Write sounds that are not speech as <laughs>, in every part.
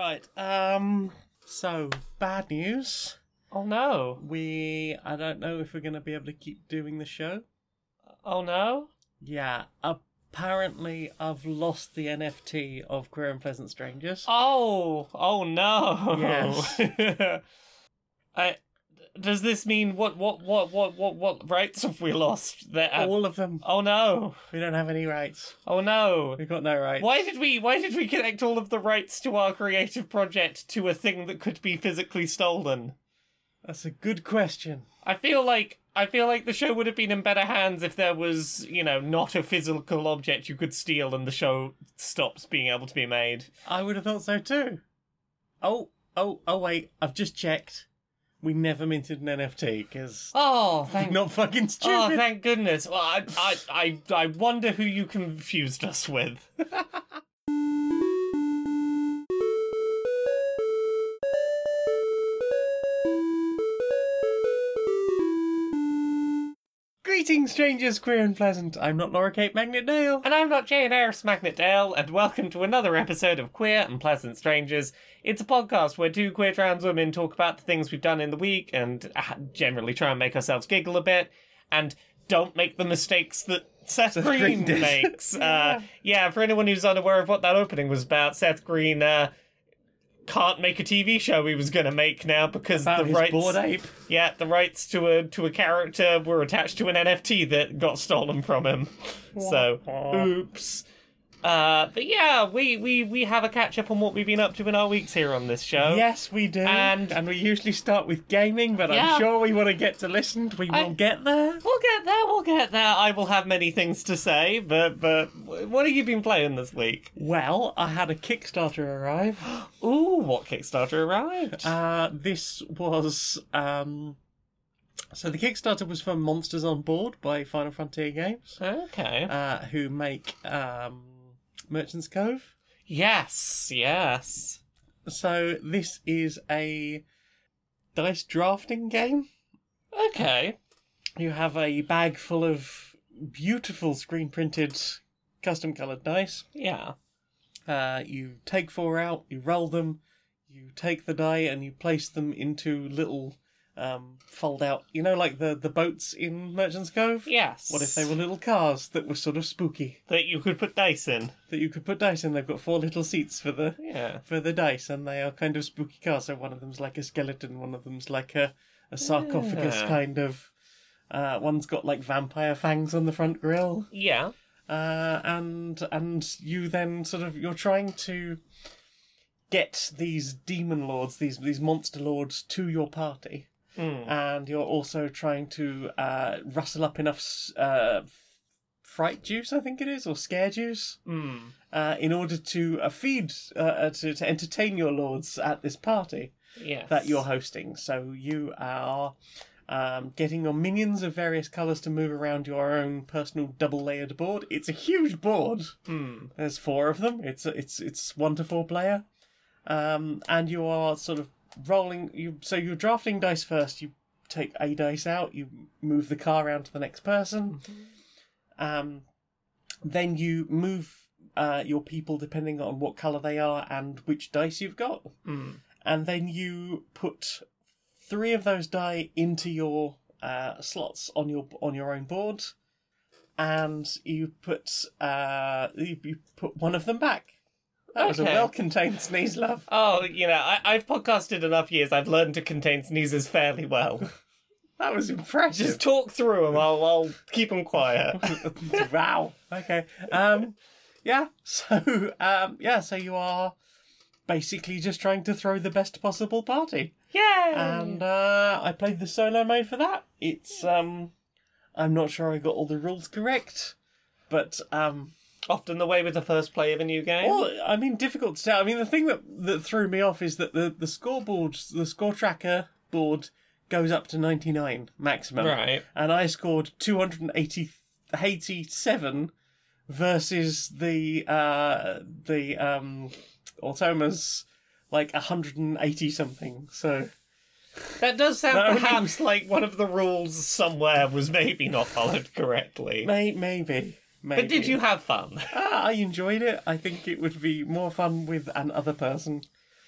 Right. Um. So bad news. Oh no. We. I don't know if we're going to be able to keep doing the show. Oh no. Yeah. Apparently, I've lost the NFT of Queer and Pleasant Strangers. Oh. Oh no. Yes. <laughs> I. Does this mean what? What? What? What? What? What rights have we lost? There. All of them. Oh no. We don't have any rights. Oh no. We've got no rights. Why did we why did we connect all of the rights to our creative project to a thing that could be physically stolen? That's a good question. I feel like I feel like the show would have been in better hands if there was, you know, not a physical object you could steal and the show stops being able to be made. I would have thought so too. Oh, oh, oh! Wait, I've just checked. We never minted an NFT because Oh, thank not fucking oh, stupid. Oh, thank goodness. Well, I, I, I, I wonder who you confused us with. <laughs> Greetings, strangers, queer and pleasant. I'm not Laura Kate Magnet Dale. And I'm not Jane Ayres Magnet Dale, and welcome to another episode of Queer and Pleasant Strangers. It's a podcast where two queer trans women talk about the things we've done in the week and uh, generally try and make ourselves giggle a bit, and don't make the mistakes that Seth, Seth Green, Green makes. <laughs> Uh, yeah, for anyone who's unaware of what that opening was about, Seth Green uh, can't make a TV show he was going to make now because About the his rights. bored ape. Yeah, the rights to a to a character were attached to an NFT that got stolen from him. So, oops. Uh, but yeah, we, we, we have a catch up on what we've been up to in our weeks here on this show. Yes, we do. And- and we usually start with gaming, but Yeah. I'm sure we want to get to listen. We I- will get there. We'll get there, we'll get there. I will have many things to say, but but what have you been playing this week? Well, I had a Kickstarter arrive. <gasps> Ooh, what Kickstarter arrived? Uh, this was um, so the Kickstarter was for Monsters on Board by Final Frontier Games, okay. uh, who make um, Merchant's Cove. yes, yes. So this is a dice drafting game. Okay. You have a bag full of beautiful screen printed, custom coloured dice. Yeah. Uh, you take four out, you roll them, you take the die, and you place them into little um, fold out. You know, like the, the boats in Merchant's Cove? Yes. What if they were little cars that were sort of spooky that you could put dice in? that you could put dice in? They've got four little seats for the Yeah. for the dice, and they are kind of spooky cars. So one of them's like a skeleton, one of them's like a a sarcophagus Yeah. kind of. Uh, one's got like vampire fangs on the front grill, Yeah. uh, and and you then sort of you're trying to get these demon lords, these these monster lords, to your party, Hmm. and you're also trying to uh, rustle up enough uh, fright juice, I think it is, or scare juice, Hmm. uh, in order to uh, feed uh, uh, to, to entertain your lords at this party Yes. that you're hosting. So you are um, getting your minions of various colours to move around your own personal double layered board. It's a huge board. Hmm. There's four of them. It's it's it's one to four player, um, and you are sort of rolling. You so you're drafting dice first. You take a dice out. You move the car around to the next person. Um, then you move uh, your people depending on what color they are and which dice you've got, Hmm. and then you put three of those die into your uh, slots on your on your own board, and you put uh, you, you put one of them back. That was a Okay. well-contained sneeze, love. Oh, you know, I, I've podcasted enough years. I've learned to contain sneezes fairly well. That was impressive. Just talk through them. I'll, I'll keep them quiet. <laughs> wow. Okay. Um, yeah. So, um, yeah. So you are basically just trying to throw the best possible party, Yay! and uh, I played the solo mode for that. It's um, I'm not sure I got all the rules correct, but um, Often the way with the first play of a new game. well, I mean, difficult to tell. I mean, the thing that that threw me off is that the the scoreboard, the score tracker board goes up to 99 maximum. right. and I scored 287 versus the uh the um Automa's like 180 something. So That does sound That only- perhaps like one of the rules somewhere was maybe not followed correctly. may- maybe maybe. But did you have fun? <laughs> Ah, I enjoyed it. I think it would be more fun with an other person.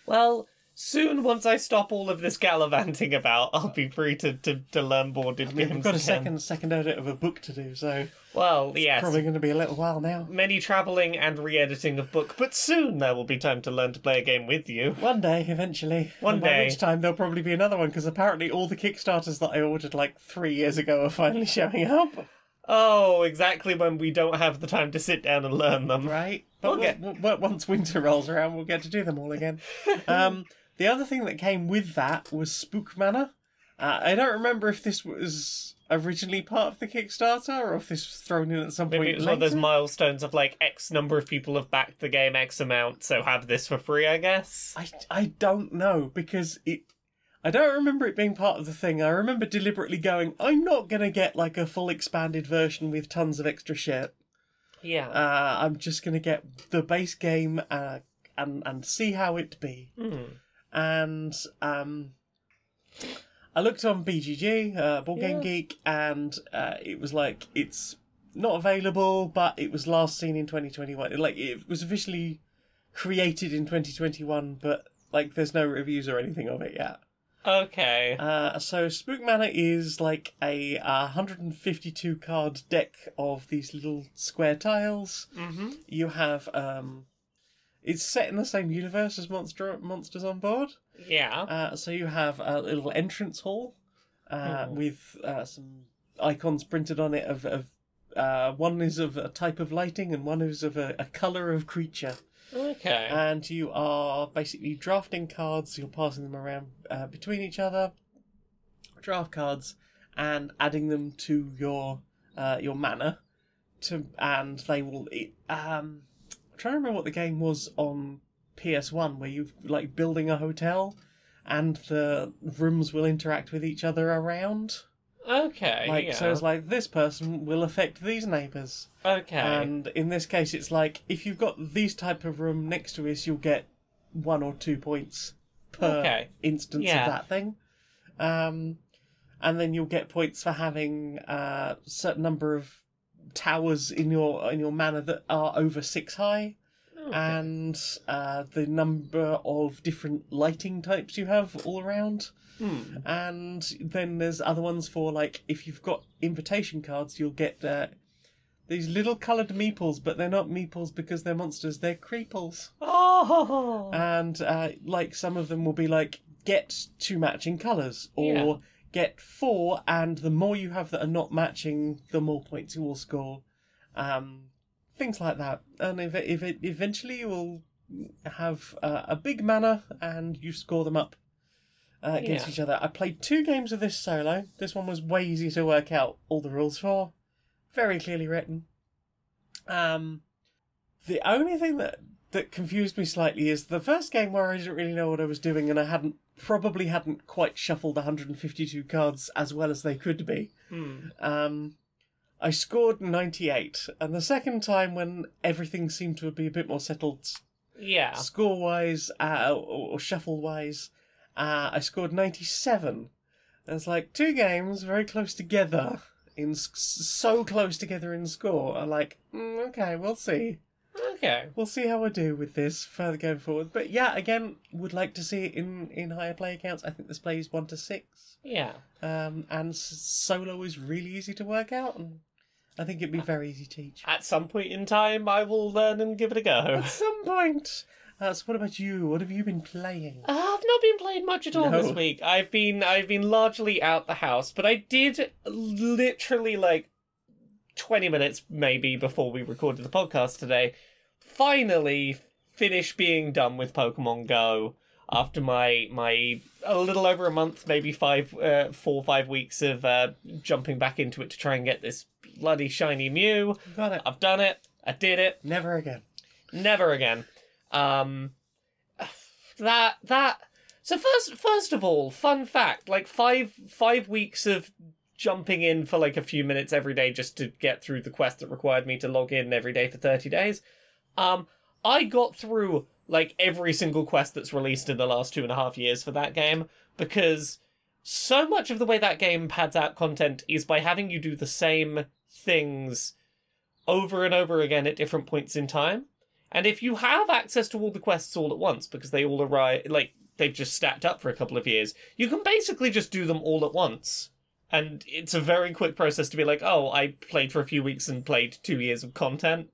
Well, soon once I stop all of this gallivanting about, I'll be free to, to, to learn boarded I mean, games we've got a again. second second edit of a book to do, so Well, yes. probably going to be a little while now. Many travelling and re-editing of book, but soon there will be time to learn to play a game with you. One day, eventually. One and by day. which time there'll probably be another one because apparently all the Kickstarters that I ordered like three years ago are finally <laughs> showing up. Oh, exactly when we don't have the time to sit down and learn them. Right. But We'll we'll get- we'll- we'll- once winter rolls around, we'll get to do them all again. <laughs> um, the other thing that came with that was Spook Manor. Uh, I don't remember if this was originally part of the Kickstarter or if this was thrown in at some Maybe point it was one of those milestones of like X number of people have backed the game X amount, so have this for free, I guess. I, I don't know because it. I don't remember it being part of the thing. I remember deliberately going, I'm not going to get like a full expanded version with tons of extra shit. Yeah. Uh, I'm just going to get the base game uh, and, and see how it be. Hmm. and um, I looked on BGG, uh, Board Game Yeah. Geek, and uh, it was like it's not available, but it was last seen in 2021. Like it was officially created in 2021, but like there's no reviews or anything of it yet. Okay. Uh, so Spook Manor is like a uh, 152 card deck of these little square tiles. Mm-hmm. You have um, it's set in the same universe as Monster Monsters on Board. Yeah. Uh, so you have a little entrance hall uh, Hmm. with uh, some icons printed on it of, of uh, one is of a type of lighting and one is of a, a color of creature. Okay. And you are basically drafting cards. You're passing them around uh, between each other. Draft cards and adding them to your uh, your manor. To and they will. Um, I'm trying to remember what the game was on PS1, where you're like building a hotel, and the rooms will interact with each other around. Okay. Like yeah. so, it's like this person will affect these neighbours. okay. And in this case, it's like if you've got these type of room next to us, you'll get one or two points per Okay. instance Yeah. of that thing. Um, and then you'll get points for having a certain number of towers in your in your manor that are over six high, Okay. and uh, the number of different lighting types you have all around. Hmm. And then there's other ones for like if you've got invitation cards, you'll get uh, these little coloured meeples, but they're not meeples because they're monsters. They're creeples, Oh. and uh, like some of them will be like get two matching colours or Yeah. get four, and the more you have that are not matching, the more points you will score. Um, things like that, and if it, if it eventually you will have uh, a big manor and you score them up uh, against Yeah. each other. I played two games of this solo. This one was way easier to work out all the rules for. Very clearly written. Um, the only thing that that confused me slightly is the first game where I didn't really know what I was doing and I hadn't probably hadn't quite shuffled 152 cards as well as they could be. Hmm. Um, I scored 98, and the second time when everything seemed to be a bit more settled Yeah. score wise uh, or, or shuffle wise, uh, I scored 97. And it's like two games very close together, in so close together in score. I'm like, mm, okay, we'll see. Okay. We'll see how I do with this further going forward. But yeah, again, would like to see it in, in higher play accounts. I think this plays 1 to 6. Yeah. Um, and s- solo is really easy to work out, and I think it'd be very easy to teach. At some point in time, I will learn and give it a go. At some point. Uh, so what about you? What have you been playing? Uh, I've not been playing much at all No. this week. I've been I've been largely out the house, but I did literally like twenty minutes maybe before we recorded the podcast today. Finally, finish being done with Pokemon Go after my my a little over a month, maybe five, uh, four or five weeks of uh, jumping back into it to try and get this bloody shiny Mew. Got it. I've done it. I did it. Never again. Never again. Um, that that. So first, first of all, fun fact: like five five weeks of jumping in for like a few minutes every day just to get through the quest that required me to log in every day for thirty days. Um, I got through like every single quest that's released in the last two and a half years for that game because so much of the way that game pads out content is by having you do the same things over and over again at different points in time. And if you have access to all the quests all at once, because they all arrive, like, they've just stacked up for a couple of years, you can basically just do them all at once. And it's a very quick process to be like, oh, I played for a few weeks and played two years of content.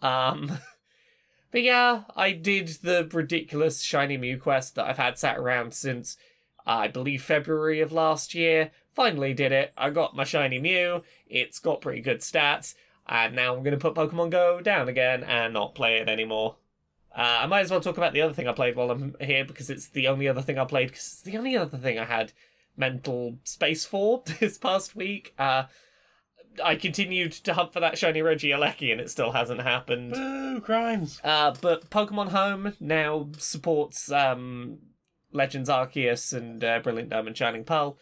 Um, <laughs> but yeah, I did the ridiculous Shiny Mew quest that I've had sat around since, I believe, February of last year. Finally did it. I got my Shiny Mew. It's got pretty good stats. And now I'm going to put Pokemon Go down again and not play it anymore. Uh, I might as well talk about the other thing I played while I'm here because it's the only other thing I played because it's the only other thing I had mental space for <laughs> this past week. Uh, I continued to hunt for that shiny Regieleki and it still hasn't happened. Boo, crimes. Uh, but Pokemon Home now supports um, Legends Arceus and uh, Brilliant Diamond Shining Pearl.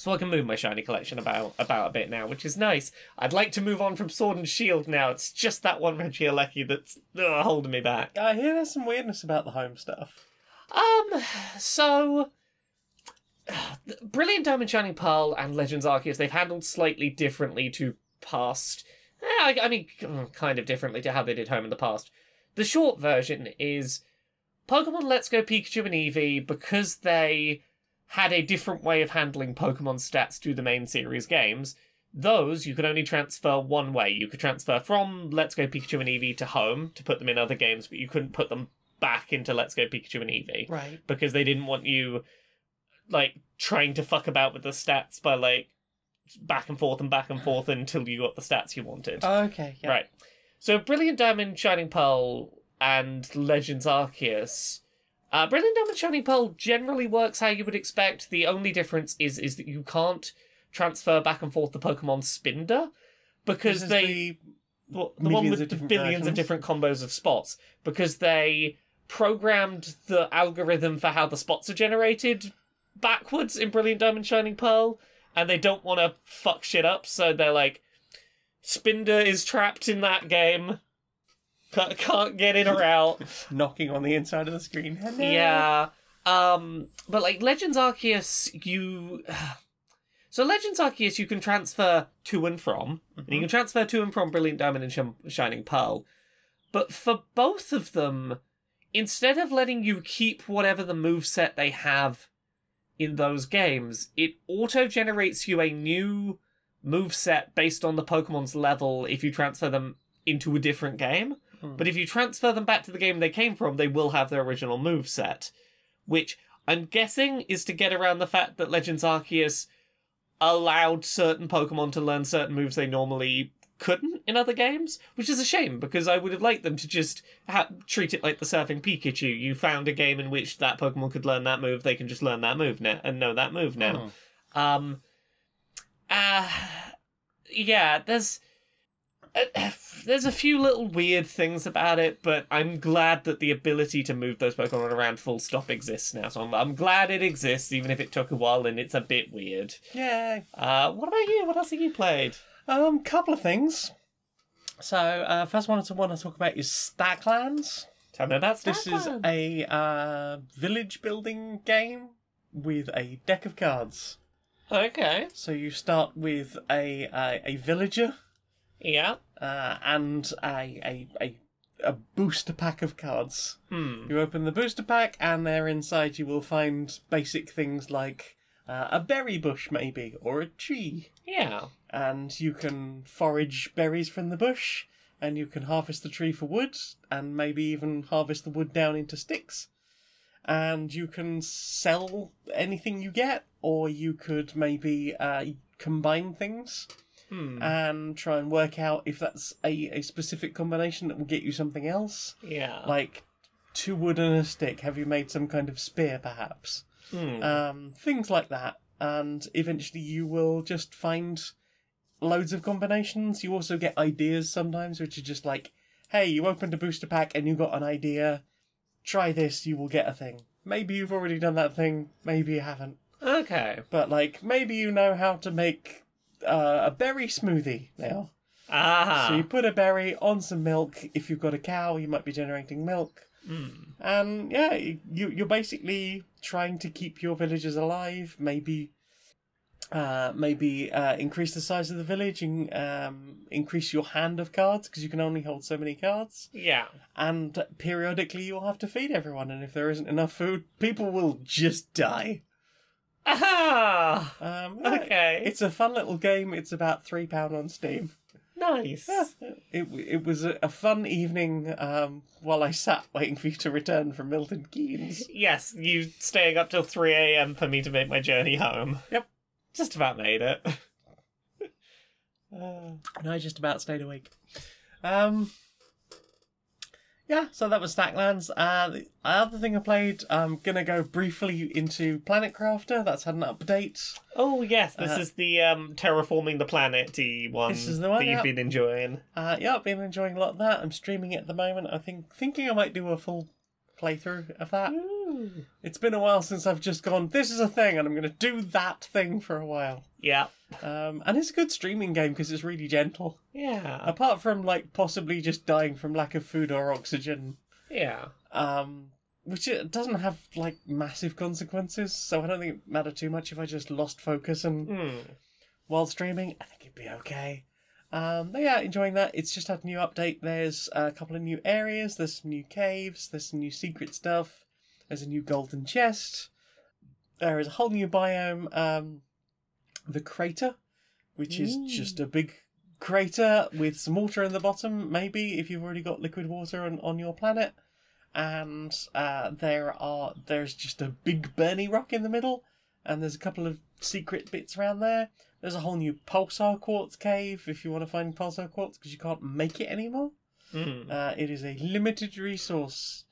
So I can move my shiny collection about about a bit now, which is nice. I'd like to move on from Sword and Shield now. It's just that one Regieleki that's ugh, holding me back. I hear there's some weirdness about the home stuff. Um, so Brilliant Diamond Shining Pearl and Legends Arceus they've handled slightly differently to past. eh, I, I mean, kind of differently to how they did Home in the past. The short version is Pokemon Let's Go Pikachu and Eevee because they had a different way of handling Pokemon stats to the main series games. Those you could only transfer one way. You could transfer from Let's Go Pikachu and Eevee to Home to put them in other games, but you couldn't put them back into Let's Go Pikachu and Eevee Right. because they didn't want you like trying to fuck about with the stats by like back and forth and back and forth until you got the stats you wanted. Oh, okay, yeah. Right. So Brilliant Diamond, Shining Pearl, and Legends Arceus. Uh, Brilliant Diamond, Shining Pearl generally works how you would expect. The only difference is is that you can't transfer back and forth the Pokemon Spinda because they the- well, the one with the billions of different combos of spots. Because they programmed the algorithm for how the spots are generated backwards in Brilliant Diamond Shining Pearl, and they don't want to fuck shit up, so they're like, Spinda is trapped in that game, Ca- can't get in or out. <laughs> knocking on the inside of the screen. Hello. Yeah. Um, but like Legends Arceus, you. <sighs> So Legends Arceus, you can transfer to and from, and you can transfer to and from Brilliant Diamond and Shim- Shining Pearl. But for both of them, instead of letting you keep whatever the move set they have in those games, it auto generates you a new move set based on the Pokemon's level if you transfer them into a different game. Hmm. But if you transfer them back to the game they came from, they will have their original move set, which I'm guessing is to get around the fact that Legends Arceus allowed certain Pokemon to learn certain moves they normally couldn't in other games, which is a shame because I would have liked them to just ha- treat it like the Surfing Pikachu. You found a game in which that Pokemon could learn that move, they can just learn that move now and know that move now. Um, uh, yeah, there's <clears throat> there's a few little weird things about it, but I'm glad that the ability to move those Pokemon around full stop exists now. So I'm, I'm glad it exists, even if it took a while and it's a bit weird. Yeah. Uh, what about you? What else have you played? Um, couple of things. So, uh, first one I want to talk about is Stacklands. Tell me about This is a uh, village building game with a deck of cards. okay. So you start with a a, a villager Yeah. uh, and a, a a a booster pack of cards. Hmm. You open the booster pack, and there inside you will find basic things like uh, a berry bush, maybe, or a tree. Yeah. And you can forage berries from the bush, and you can harvest the tree for wood, and maybe even harvest the wood down into sticks. And you can sell anything you get, or you could maybe uh, combine things Hmm. and try and work out if that's a, a specific combination that will get you something else. yeah. Like two wood and a stick. Have you made some kind of spear, perhaps? Hmm. Um, things like that. And eventually you will just find loads of combinations. You also get ideas sometimes, which are just like, hey, you opened a booster pack and you got an idea. Try this, you will get a thing. Maybe you've already done that thing, maybe you haven't. okay. But, like, maybe you know how to make uh, a berry smoothie now. Ah. So you put a berry on some milk. If you've got a cow, you might be generating milk. Hmm. And yeah, you you're basically trying to keep your villagers alive. Maybe uh, maybe uh, increase the size of the village and um, increase your hand of cards because you can only hold so many cards. Yeah. And periodically, you'll have to feed everyone, and if there isn't enough food, people will just die. Aha! Um, yeah, Okay. It's a fun little game. It's about three pound on Steam. nice. It it was a, fun evening um, while I sat waiting for you to return from Milton Keynes. Yes, you staying up till 3 a.m. for me to make my journey home. Yep. Just about made it. <laughs> Uh, And I just about stayed awake. Um, yeah, so that was Stacklands. Uh, the other thing I played, I'm gonna go briefly into Planet Crafter. That's had an update. oh, yes, this Uh, is the um, terraforming the planet one, This is the one, that you've yeah. been enjoying. Uh, yeah, I've been enjoying a lot of that. I'm streaming it at the moment. I think thinking I might do a full playthrough of that. Ooh. It's been a while since I've just gone. This is a thing, and I'm gonna do that thing for a while. Yeah. Um, and it's a good streaming game because it's really gentle. Yeah. Apart from like possibly just dying from lack of food or oxygen, Yeah. um, which it doesn't have like massive consequences. So I don't think it mattered too much if I just lost focus and Hmm. while streaming. I think it'd be okay. Um, but yeah, enjoying that. It's just had a new update. There's a couple of new areas. There's some new caves. There's some new secret stuff. There's a new golden chest. There is a whole new biome. Um, the crater, which is Ooh. just a big crater with some water in the bottom. Maybe if you've already got liquid water on, on your planet. And uh, there are there's just a big burny rock in the middle, and there's a couple of secret bits around there. There's a whole new pulsar quartz cave if you want to find pulsar quartz because you can't make it anymore. Hmm. Uh, it is a limited resource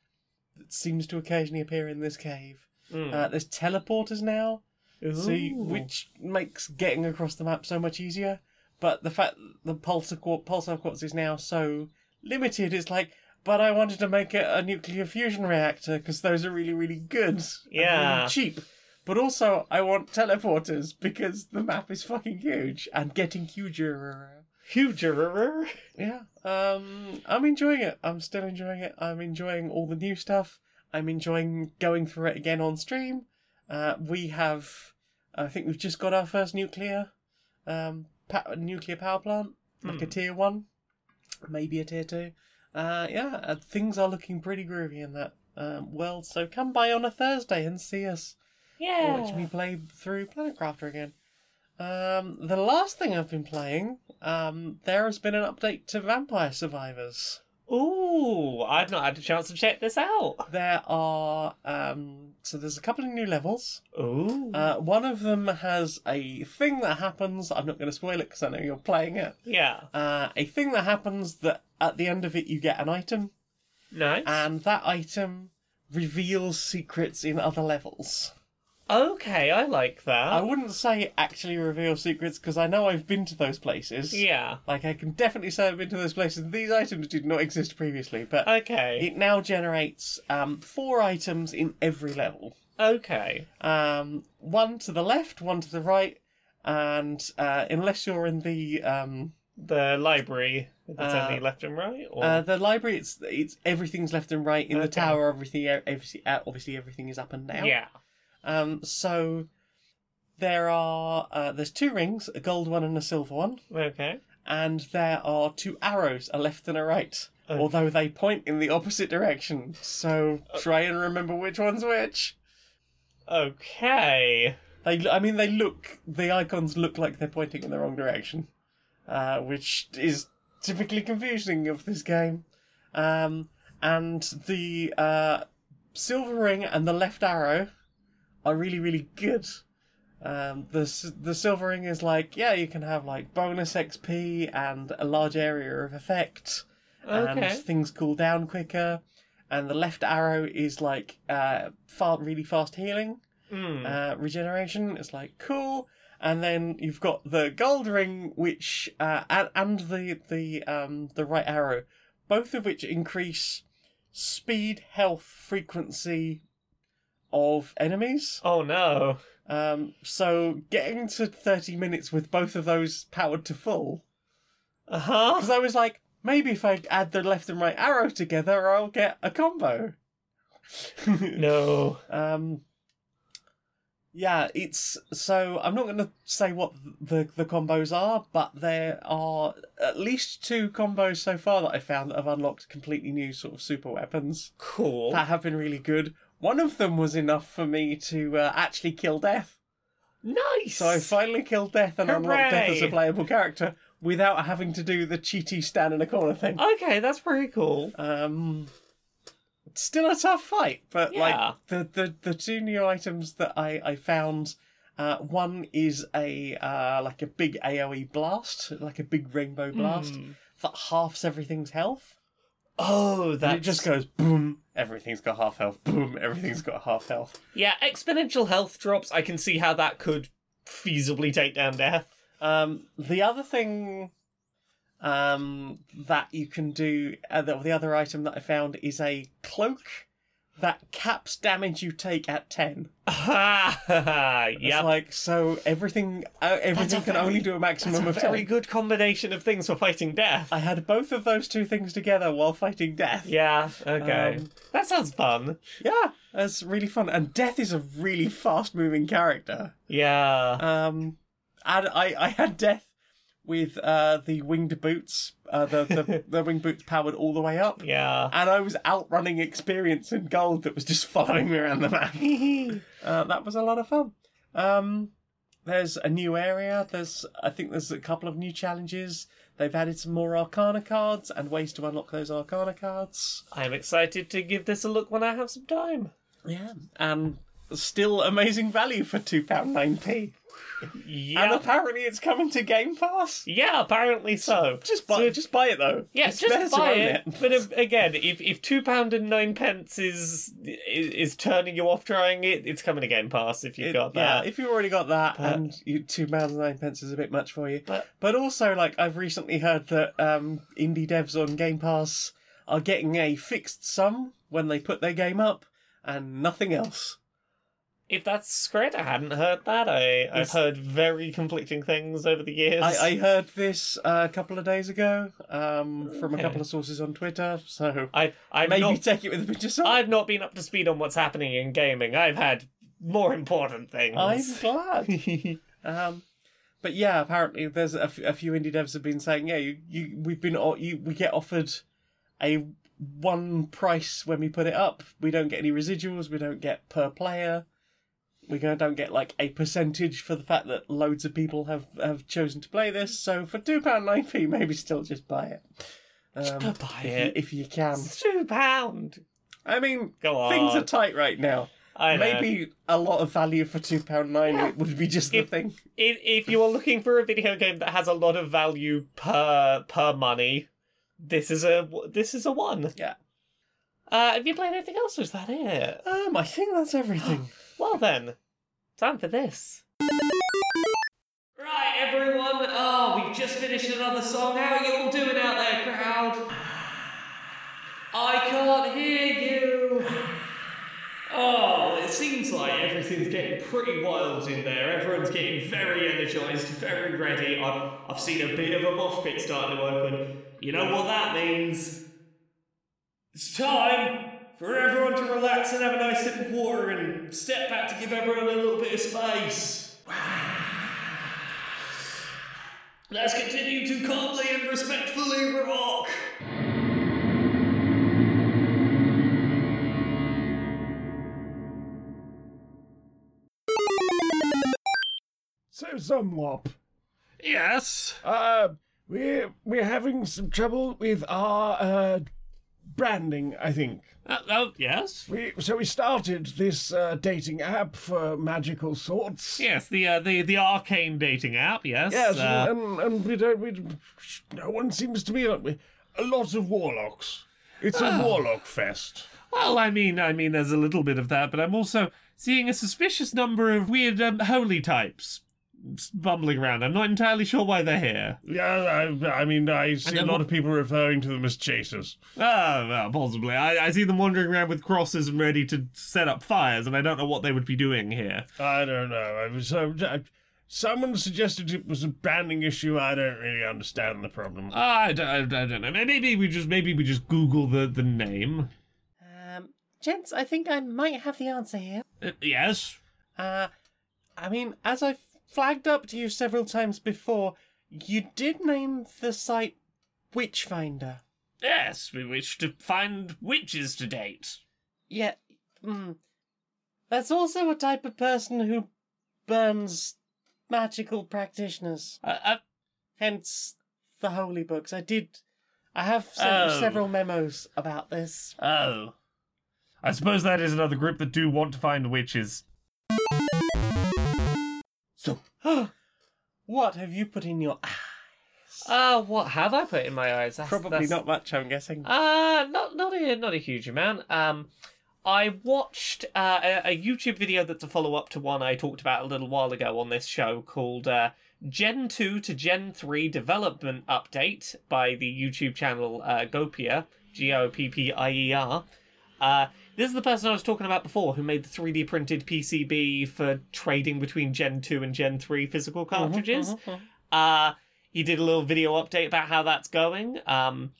that seems to occasionally appear in this cave. Hmm. Uh, there's teleporters now, Ooh. which makes getting across the map so much easier. But the fact that the pulsar quartz, pulsar quartz is now so limited, it's like, but I wanted to make it a nuclear fusion reactor because those are really, really good. and Yeah. really cheap. But also, I want teleporters <laughs> because the map is fucking huge and getting huger. Huger. Yeah, um, I'm enjoying it. I'm still enjoying it. I'm enjoying all the new stuff. I'm enjoying going through it again on stream. Uh, we have, I think we've just got our first nuclear, um, pa- nuclear power plant, like a Hmm. tier one, maybe a tier two. Uh, yeah, uh, things are looking pretty groovy in that um, world. So come by on a Thursday and see us Yeah. watch me play through Planet Crafter again. Um, the last thing I've been playing, um, there has been an update to Vampire Survivors. Ooh, I've not had a chance to check this out. There are um, so there's a couple of new levels. Ooh. Uh, one of them has a thing that happens. I'm not going to spoil it because I know you're playing it. yeah. Uh, a thing that happens that at the end of it you get an item, Nice. and that item reveals secrets in other levels. Okay, I like that. I wouldn't say actually reveal secrets because I know I've been to those places. yeah. Like I can definitely say I've been to those places. These items did not exist previously, but Okay. it now generates um, four items in every level. Okay. Um, one to the left, one to the right, and uh, unless you're in the um, The library. That's Uh, only left and right. Or... uh, the library, it's it's everything's left and right. In the Okay. tower, everything obviously, obviously everything is up and down. yeah. Um, so there are uh, there's two rings, a gold one and a silver one. Okay. and there are two arrows, a left and a right, Oh. although they point in the opposite direction. So try and remember which one's which. Okay. They, I mean, they look. The icons look like they're pointing in the wrong direction, uh, which is typically confusing of this game. Um, and the uh, silver ring and the left arrow are really, really good. Um, the the silver ring is like, yeah, you can have like bonus XP and a large area of effect, and things cool down quicker. And the left arrow is like uh, far really fast healing Hmm. uh, regeneration. It's like cool. And then you've got the gold ring, which uh, and, and the the um the right arrow, both of which increase speed, health, frequency of enemies. oh no. Um, so getting to thirty minutes with both of those powered to full, Uh huh. because I was like, maybe if I add the left and right arrow together, I'll get a combo. <laughs> No. Um, Yeah, it's so I'm not going to say what the the combos are, but there are at least two combos so far that I found that have unlocked completely new sort of super weapons Cool. that have been really good. One of them was enough for me to uh, actually kill Death. Nice. So I finally killed Death and unlocked Death as a playable character without having to do the cheaty stand in a corner thing. okay, that's pretty cool. Um, still a tough fight, but Yeah. like the, the the two new items that I I found. Uh, one is a uh, like a big AOE blast, like a big rainbow blast Hmm. that halves everything's health. Oh, that it just goes boom, everything's got half health. Boom, everything's got half health. Yeah, exponential health drops. I can see how that could feasibly take down death. Um, the other thing um, that you can do, uh, the, the other item that I found is a cloak that caps damage you take at ten. Ha ha ha. It's like so everything uh, everything can very- only do a That's maximum a of very ten. good combination of things for fighting death. I had both of those two things together while fighting death. Yeah, okay. Um, that sounds fun. Yeah, that's really fun. And Death is a really fast moving character. Yeah. Um, and I, I had Death with uh, the winged boots, uh, the, the, <laughs> the winged boots powered all the way up. Yeah. And I was outrunning experience in gold that was just following me around the map. <laughs> Uh, that was a lot of fun. Um, there's a new area. There's, I think, there's a couple of new challenges. They've added some more Arcana cards and ways to unlock those Arcana cards. I'm excited to give this a look when I have some time. Yeah, and still amazing value for two pound nine p. And Yeah. apparently, it's coming to Game Pass. Yeah, apparently so. Just buy, So- just buy it though. Yeah, It's just buy own it. But if, <laughs> again, if if two pound and nine pence is, is is turning you off trying it, it's coming to Game Pass if you've It- got yeah, that. if you've already got that, But- and you, two pounds and nine pence is a bit much for you. But- but also, like I've recently heard that um, indie devs on Game Pass are getting a fixed sum when they put their game up, and nothing else. If that's correct, I hadn't heard that. I I've heard very conflicting things over the years. I, I heard this uh, a couple of days ago um, from a couple of sources on Twitter, so I I've maybe not take it with a pinch of salt. I've not been up to speed on what's happening in gaming. I've had more important things. I'm <laughs> glad. Um, but yeah, apparently there's a, f- a few indie devs have been saying, yeah, you, you we've been o- you we get offered a one price when we put it up. We don't get any residuals. We don't get per player. We don't get like a percentage for the fact that loads of people have have chosen to play this. So for two pound nine p, <laughs> maybe still just buy it. Um, buy if you, it. if you can. It's two pound. I mean, Go on. things are tight right now. I know. Maybe a lot of value for two pound nine Yeah. would be just the If- thing. if, if you are looking for a video game that has a lot of value per per money, this is a this is a one. Yeah. Uh, have you played anything else? Or is that it? Um, I think that's everything. <gasps> <laughs> Well then, time for this. Right, everyone. Oh, we've just finished another song. How are you all doing out there, crowd? I can't hear you. <sighs> Oh, it seems like everything's getting pretty wild in there. Everyone's getting very energised, very ready. I've, I've seen a bit of a mosh pit starting to open. You know what that means? It's time for everyone to relax and have a nice sip of water and step back to give everyone a little bit of space. <sighs> Let's continue to calmly and respectfully rock. So, Zumwop, Yes. uh, we're we're having some trouble with our uh, branding. I think Uh, oh, yes. we so we started this uh, dating app for magical sorts. Yes, the uh, the the arcane dating app. Yes. Yes, uh, and, and we don't. We, no one seems to be a lot of warlocks. It's a warlock fest. well, I mean, I mean, there's a little bit of that, but I'm also seeing a suspicious number of weird um, holy types bumbling around. I'm not entirely sure why they're here. Yeah, I, I mean, I see a lot of people referring to them as chasers. Oh, well, possibly. I, I see them wandering around with crosses and ready to set up fires, and I don't know what they would be doing here. I don't know. I was so. I, someone suggested it was a branding issue. I don't really understand the problem. I don't, I don't know. Maybe we just maybe we just Google the the name. Um, gents, I think I might have the answer here. Uh, yes. Uh, I mean, as I've flagged up to you several times before, you did name the site Witchfinder. Yes, we wish to find witches to date. Yeah, mm, that's also a type of person who burns magical practitioners. Uh, uh, Hence the holy books. I did. I have sent you Oh. several memos about this. oh. I suppose that is another group that do want to find witches. So, <gasps> what have you put in your? Eyes? Uh, what have I put in my eyes? That's, Probably that's- not much. I'm guessing. Uh, not not a not a huge amount. Um, I watched uh, a, a YouTube video that's a follow up to one I talked about a little while ago on this show called uh, Gen two to Gen three development update by the YouTube channel uh, Goppier G O P P I E R. Uh, this is the person I was talking about before who made the 3D printed PCB for trading between Gen 2 and Gen 3 physical cartridges. Uh, he did a little video update about how that's going. Um,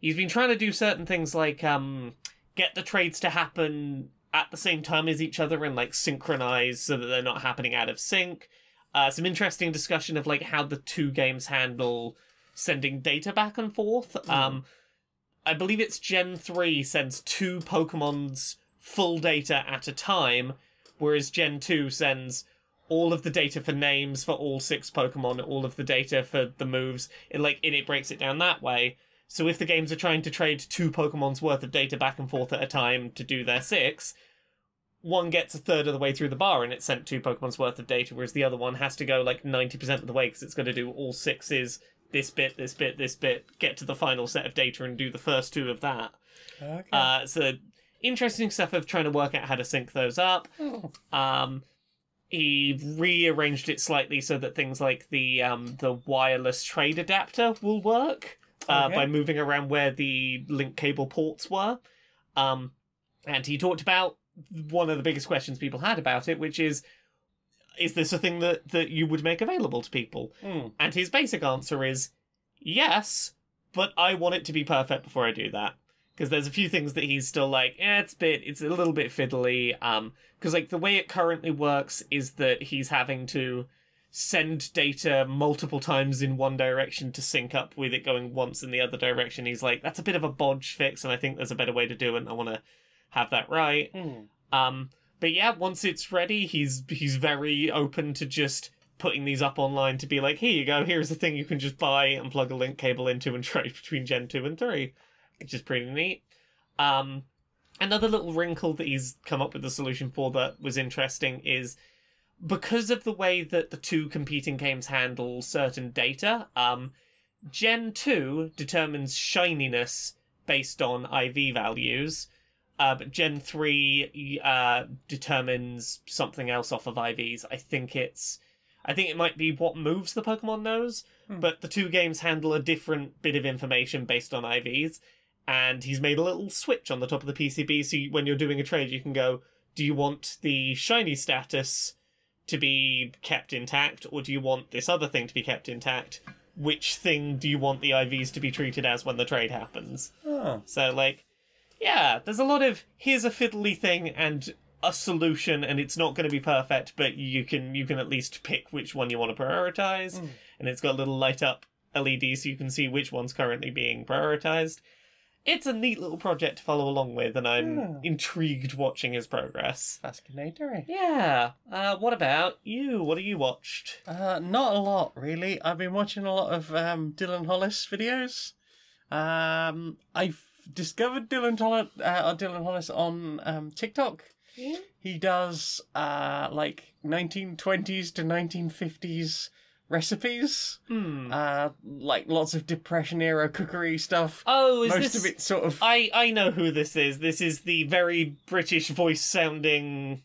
he's been trying to do certain things like um, get the trades to happen at the same time as each other and like synchronize so that they're not happening out of sync. Uh, some interesting discussion of like how the two games handle sending data back and forth. Um, I believe it's Gen 3 sends two Pokemon's full data at a time, whereas Gen 2 sends all of the data for names for all six Pokemon, all of the data for the moves. It like and it breaks it down that way. So if the games are trying to trade two Pokemon's worth of data back and forth at a time to do their six, one gets a third of the way through the bar and it's sent two Pokemon's worth of data, whereas the other one has to go like 90% of the way because it's going to do all sixes, this bit, this bit, this bit, get to the final set of data and do the first two of that. Okay. Uh, so interesting stuff of trying to work out how to sync those up. Oh. Um, he rearranged it slightly so that things like the um, the wireless trade adapter will work uh, Okay. by moving around where the link cable ports were. Um, and he talked about one of the biggest questions people had about it, which is, is this a thing that, that you would make available to people? Hmm. And his basic answer is yes, but I want it to be perfect before I do that. Because there's a few things that he's still like, eh, it's a bit, it's a little bit fiddly. Um, because like the way it currently works is that he's having to send data multiple times in one direction to sync up with it going once in the other direction. He's like, that's a bit of a bodge fix, and I think there's a better way to do it. And I want to have that right. Hmm. Um, but yeah, once it's ready, he's he's very open to just putting these up online to be like, here you go, here's the thing you can just buy and plug a link cable into and trade between Gen two and three, which is pretty neat. Um, another little wrinkle that he's come up with a solution for that was interesting is because of the way that the two competing games handle certain data. Um, Gen two determines shininess based on IV values. Uh, but Gen 3 uh, determines something else off of IVs. I think it's. I think it might be what moves the Pokemon knows, Hmm. but the two games handle a different bit of information based on IVs. And he's made a little switch on the top of the PCB, so you, when you're doing a trade, you can go, do you want the shiny status to be kept intact, or do you want this other thing to be kept intact? Which thing do you want the IVs to be treated as when the trade happens? Oh. So like, yeah, there's a lot of here's a fiddly thing and a solution, and it's not going to be perfect, but you can you can at least pick which one you want to prioritize, Mm. and it's got a little light up LED so you can see which one's currently being prioritized. It's a neat little project to follow along with, and I'm Yeah. intrigued watching his progress. Fascinating. Yeah. Uh, what about you? What have you watched? Uh, not a lot, really. I've been watching a lot of um, Dylan Hollis videos. Um, I've discovered Dylan, Toll- uh, Dylan Hollis on um, TikTok. He does uh, like 1920s to 1950s recipes. Hmm. Uh, like lots of Depression era cookery stuff. Oh, is Most this? of it sort of. I I know who this is. This is the very British voice sounding.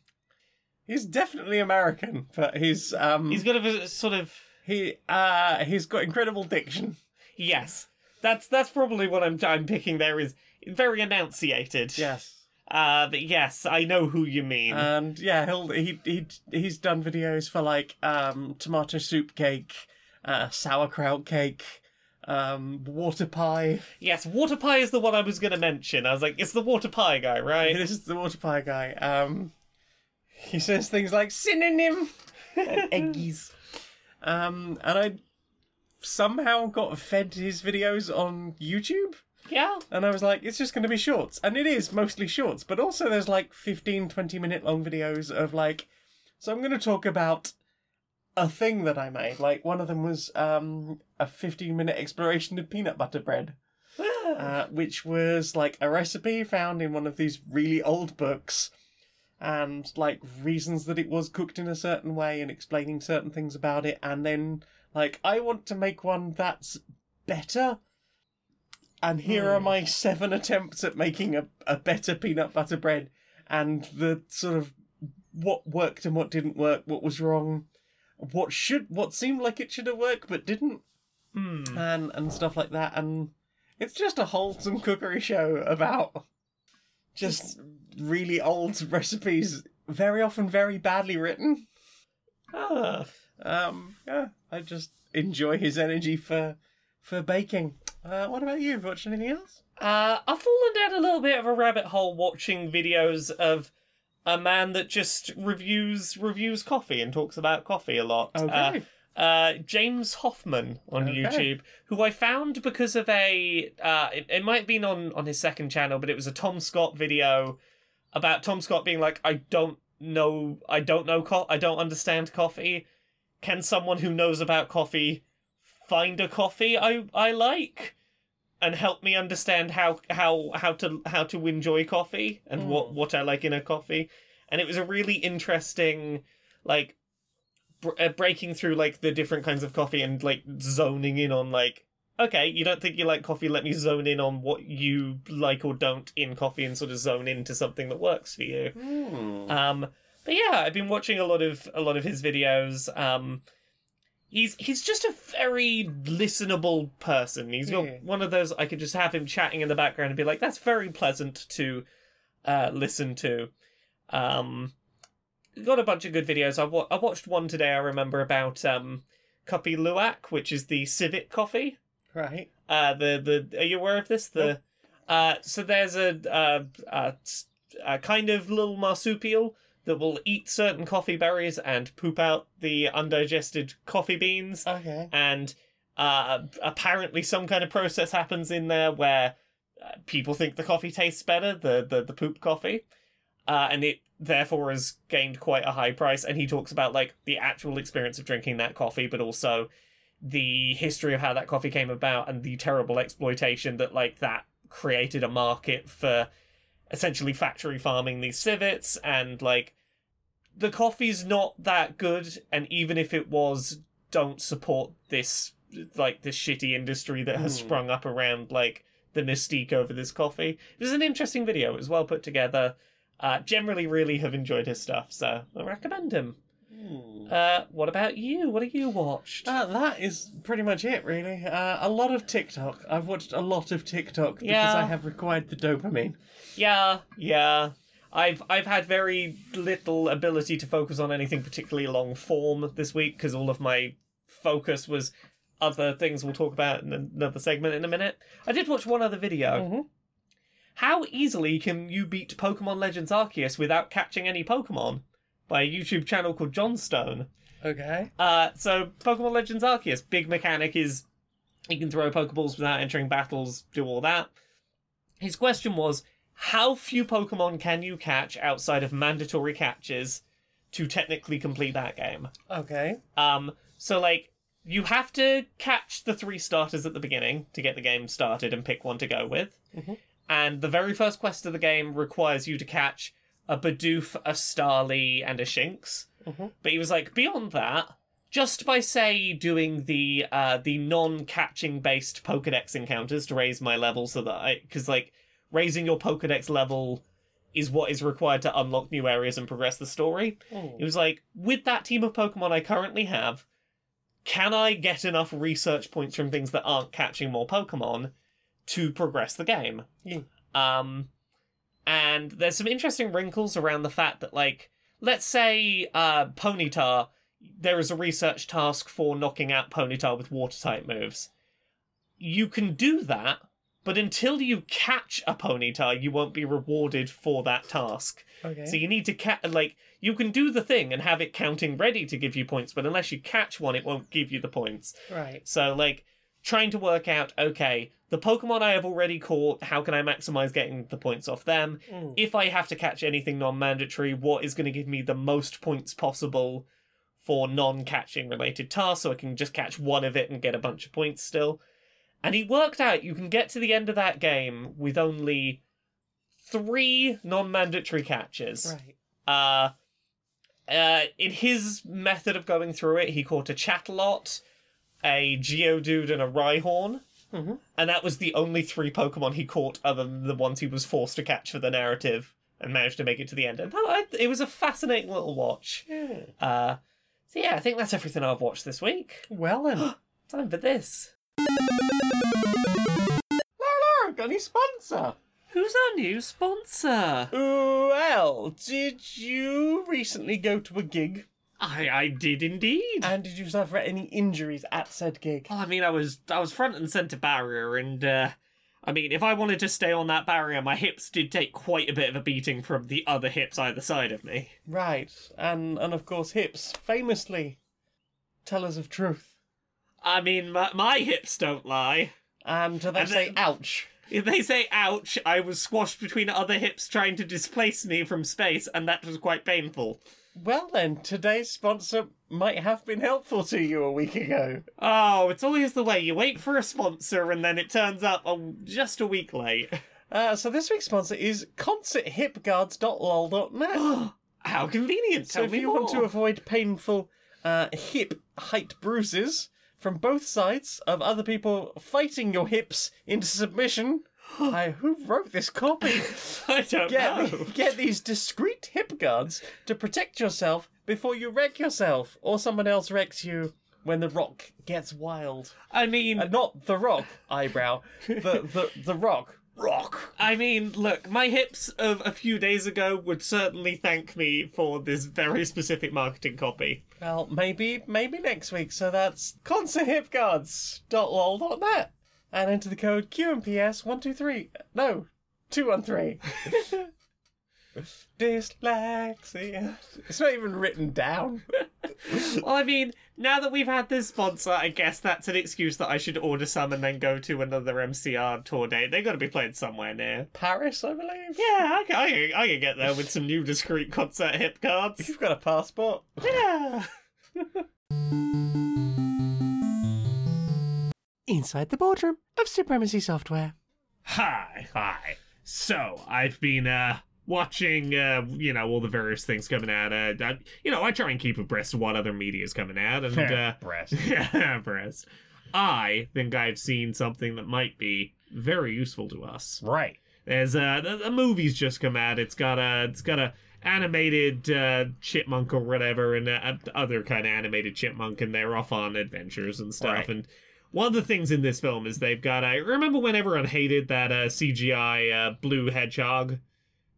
He's definitely American, but he's um He's got a sort of he uh he's got incredible diction. yes. That's that's probably what I'm I'm picking. There is very enunciated. Yes. Uh, but yes, I know who you mean. And yeah, he'll he he he's done videos for like um tomato soup cake, uh sauerkraut cake, um water pie. yes, water pie is the one I was going to mention. I was like, it's the water pie guy, right? This is the water pie guy. Um he says things like synonym <laughs> and eggies. Um, and I somehow got fed his videos on YouTube. Yeah. And I was like, it's just going to be shorts. And it is mostly shorts, but also there's like 15, 20 minute long videos of like, so I'm going to talk about a thing that I made. Like one of them was um, a 15 minute exploration of peanut butter bread, <laughs> uh, which was like a recipe found in one of these really old books. And like reasons that it was cooked in a certain way and explaining certain things about it. And then, like, I want to make one that's better. And here are my seven attempts at making a, a better peanut butter bread. And the sort of what worked and what didn't work what was wrong what should what seemed like it should have worked but didn't. Hmm. and and stuff like that. And it's just a wholesome cookery show about just really old recipes very often very badly written. Ah. um yeah i just enjoy his energy for for baking uh what about you Have you watched anything else Uh, I've fallen down a little bit of a rabbit hole watching videos of a man that just reviews reviews coffee and talks about coffee a lot. Uh, Okay. uh, James Hoffmann on Okay. YouTube, who I found because of a uh, it, it might have been on on his second channel, but it was a Tom Scott video about Tom Scott being like, I don't know, I don't know, co- I don't understand coffee. Can someone who knows about coffee find a coffee I I like? and help me understand how how how to how to enjoy coffee and what what I like in a coffee. And it was a really interesting like br- uh, breaking through like the different kinds of coffee and like zoning in on like okay, you don't think you like coffee, let me zone in on what you like or don't in coffee and sort of zone into something that works for you. Hmm. Um, but yeah, I've been watching a lot of a lot of his videos. Um, he's he's just a very listenable person. He's got Yeah. one of those I could just have him chatting in the background and be like, "That's very pleasant to uh, listen to." Um, got a bunch of good videos. I wa- I watched one today. I remember about um, Kopi Luwak, which is the civet coffee. right Uh, the the are you aware of this? The uh, so there's a, uh a a kind of little marsupial that will eat certain coffee berries and poop out the undigested coffee beans, okay. And uh, apparently some kind of process happens in there where uh, people think the coffee tastes better, the the the poop coffee, uh, and it therefore has gained quite a high price. And he talks about like the actual experience of drinking that coffee, but also the history of how that coffee came about and the terrible exploitation that like that created a market for essentially factory farming these civets and like the coffee's not that good and even if it was don't support this like this shitty industry that has Hmm. sprung up around like the mystique over this coffee it was an interesting video it was well put together uh generally really have enjoyed his stuff so i recommend him Hmm. uh what about you what have you watched Uh, that is pretty much it, really. Uh, a lot of TikTok. I've watched a lot of TikTok because Yeah. I have required the dopamine. Yeah, yeah. I've I've had very little ability to focus on anything particularly long form this week because all of my focus was other things we'll talk about in another segment in a minute. I did watch one other video. Mhm. How easily can you beat Pokemon Legends Arceus without catching any Pokemon? By a YouTube channel called Johnstone. Okay. Uh, so Pokemon Legends Arceus, big mechanic is you can throw Pokeballs without entering battles, do all that. His question was, how few Pokemon can you catch outside of mandatory catches to technically complete that game? Okay. Um, so like you have to catch the three starters at the beginning to get the game started and pick one to go with. Mhm. And the very first quest of the game requires you to catch a Bidoof, a Starly, and a Shinx. Mhm. But he was like, beyond that, just by say doing the uh the non-catching based Pokedex encounters to raise my level so that I because like raising your Pokedex level is what is required to unlock new areas and progress the story. It was like, with that team of Pokemon I currently have, can I get enough research points from things that aren't catching more Pokemon to progress the game? Yeah. Um, and there's some interesting wrinkles around the fact that, like, let's say uh, Ponyta, there is a research task for knocking out Ponyta with water type moves. You can do that, but until you catch a ponyta, you won't be rewarded for that task. Okay. So you need to catch, like, you can do the thing and have it counting ready to give you points, but unless you catch one, it won't give you the points. right. So, like, trying to work out, okay, the Pokemon I have already caught, how can I maximize getting the points off them? Mm. If I have to catch anything non mandatory, what is going to give me the most points possible for non catching related tasks so I can just catch one of it and get a bunch of points still? And he worked out you can get to the end of that game with only three non mandatory catches. Right. Uh, uh, in his method of going through it, he caught a Chatot, a Geodude, and a Rhyhorn. Mhm. And that was the only three Pokemon he caught other than the ones he was forced to catch for the narrative and managed to make it to the end. And that, it was a fascinating little watch. Yeah. Uh, so yeah, I think that's everything I've watched this week. Well then, <gasps> Time for this. Got any sponsor? Who's our new sponsor? Well, did you recently go to a gig? I, I did indeed. And did you suffer any injuries at said gig? Oh, I mean, I was I was front and center barrier, and uh, I mean, if I wanted to stay on that barrier, my hips did take quite a bit of a beating from the other hips either side of me. Right, and and of course hips, famously tellers of truth. I mean, my, my hips don't lie. And do they And say then- ouch? If they say "ouch," I was squashed between other hips trying to displace me from space, and that was quite painful. Well then, today's sponsor might have been helpful to you a week ago. Oh, it's always the way. You wait for a sponsor, and then it turns up just a week late. <laughs> Uh, so this week's sponsor is concerthipguards.lol.net. <gasps> How convenient. So Tell if me you more. want to avoid painful uh, hip height bruises from both sides of other people fighting your hips into submission, <gasps> I, who wrote this copy? <laughs> I don't Get, know. <laughs> get these discreet hip guards to protect yourself before you wreck yourself or someone else wrecks you when the rock gets wild. I mean, Uh, not the rock, eyebrow. The, the, the rock. Rock. I mean, look, my hips of a few days ago would certainly thank me for this very specific marketing copy. Well, maybe maybe next week. So that's concerthipguards.lol.net. And enter the code QMPS123. No, 213. <laughs> Dyslexia. It's not even written down. <laughs> Well, I mean, now that we've had this sponsor, I guess that's an excuse that I should order some and then go to another MCR tour date. They've got to be played somewhere near. Paris, I believe. Yeah, I can, I can, I can get there with some new discreet concert hip cards. You've got a passport. Yeah. Inside the boardroom of Supremacy Software. Hi, hi. So I've been uh watching uh you know all the various things coming out. Uh, I, you know I try and keep abreast of what other media is coming out, and uh, Breast. <laughs> yeah, abreast. I think I've seen something that might be very useful to us. Right. There's uh the, the movie's just come out. It's got a it's got a animated uh, chipmunk or whatever, and uh, other kind of animated chipmunk, and they're off on adventures and stuff. Right. And one of the things in this film is they've got. I remember when everyone hated that uh, CGI uh, blue hedgehog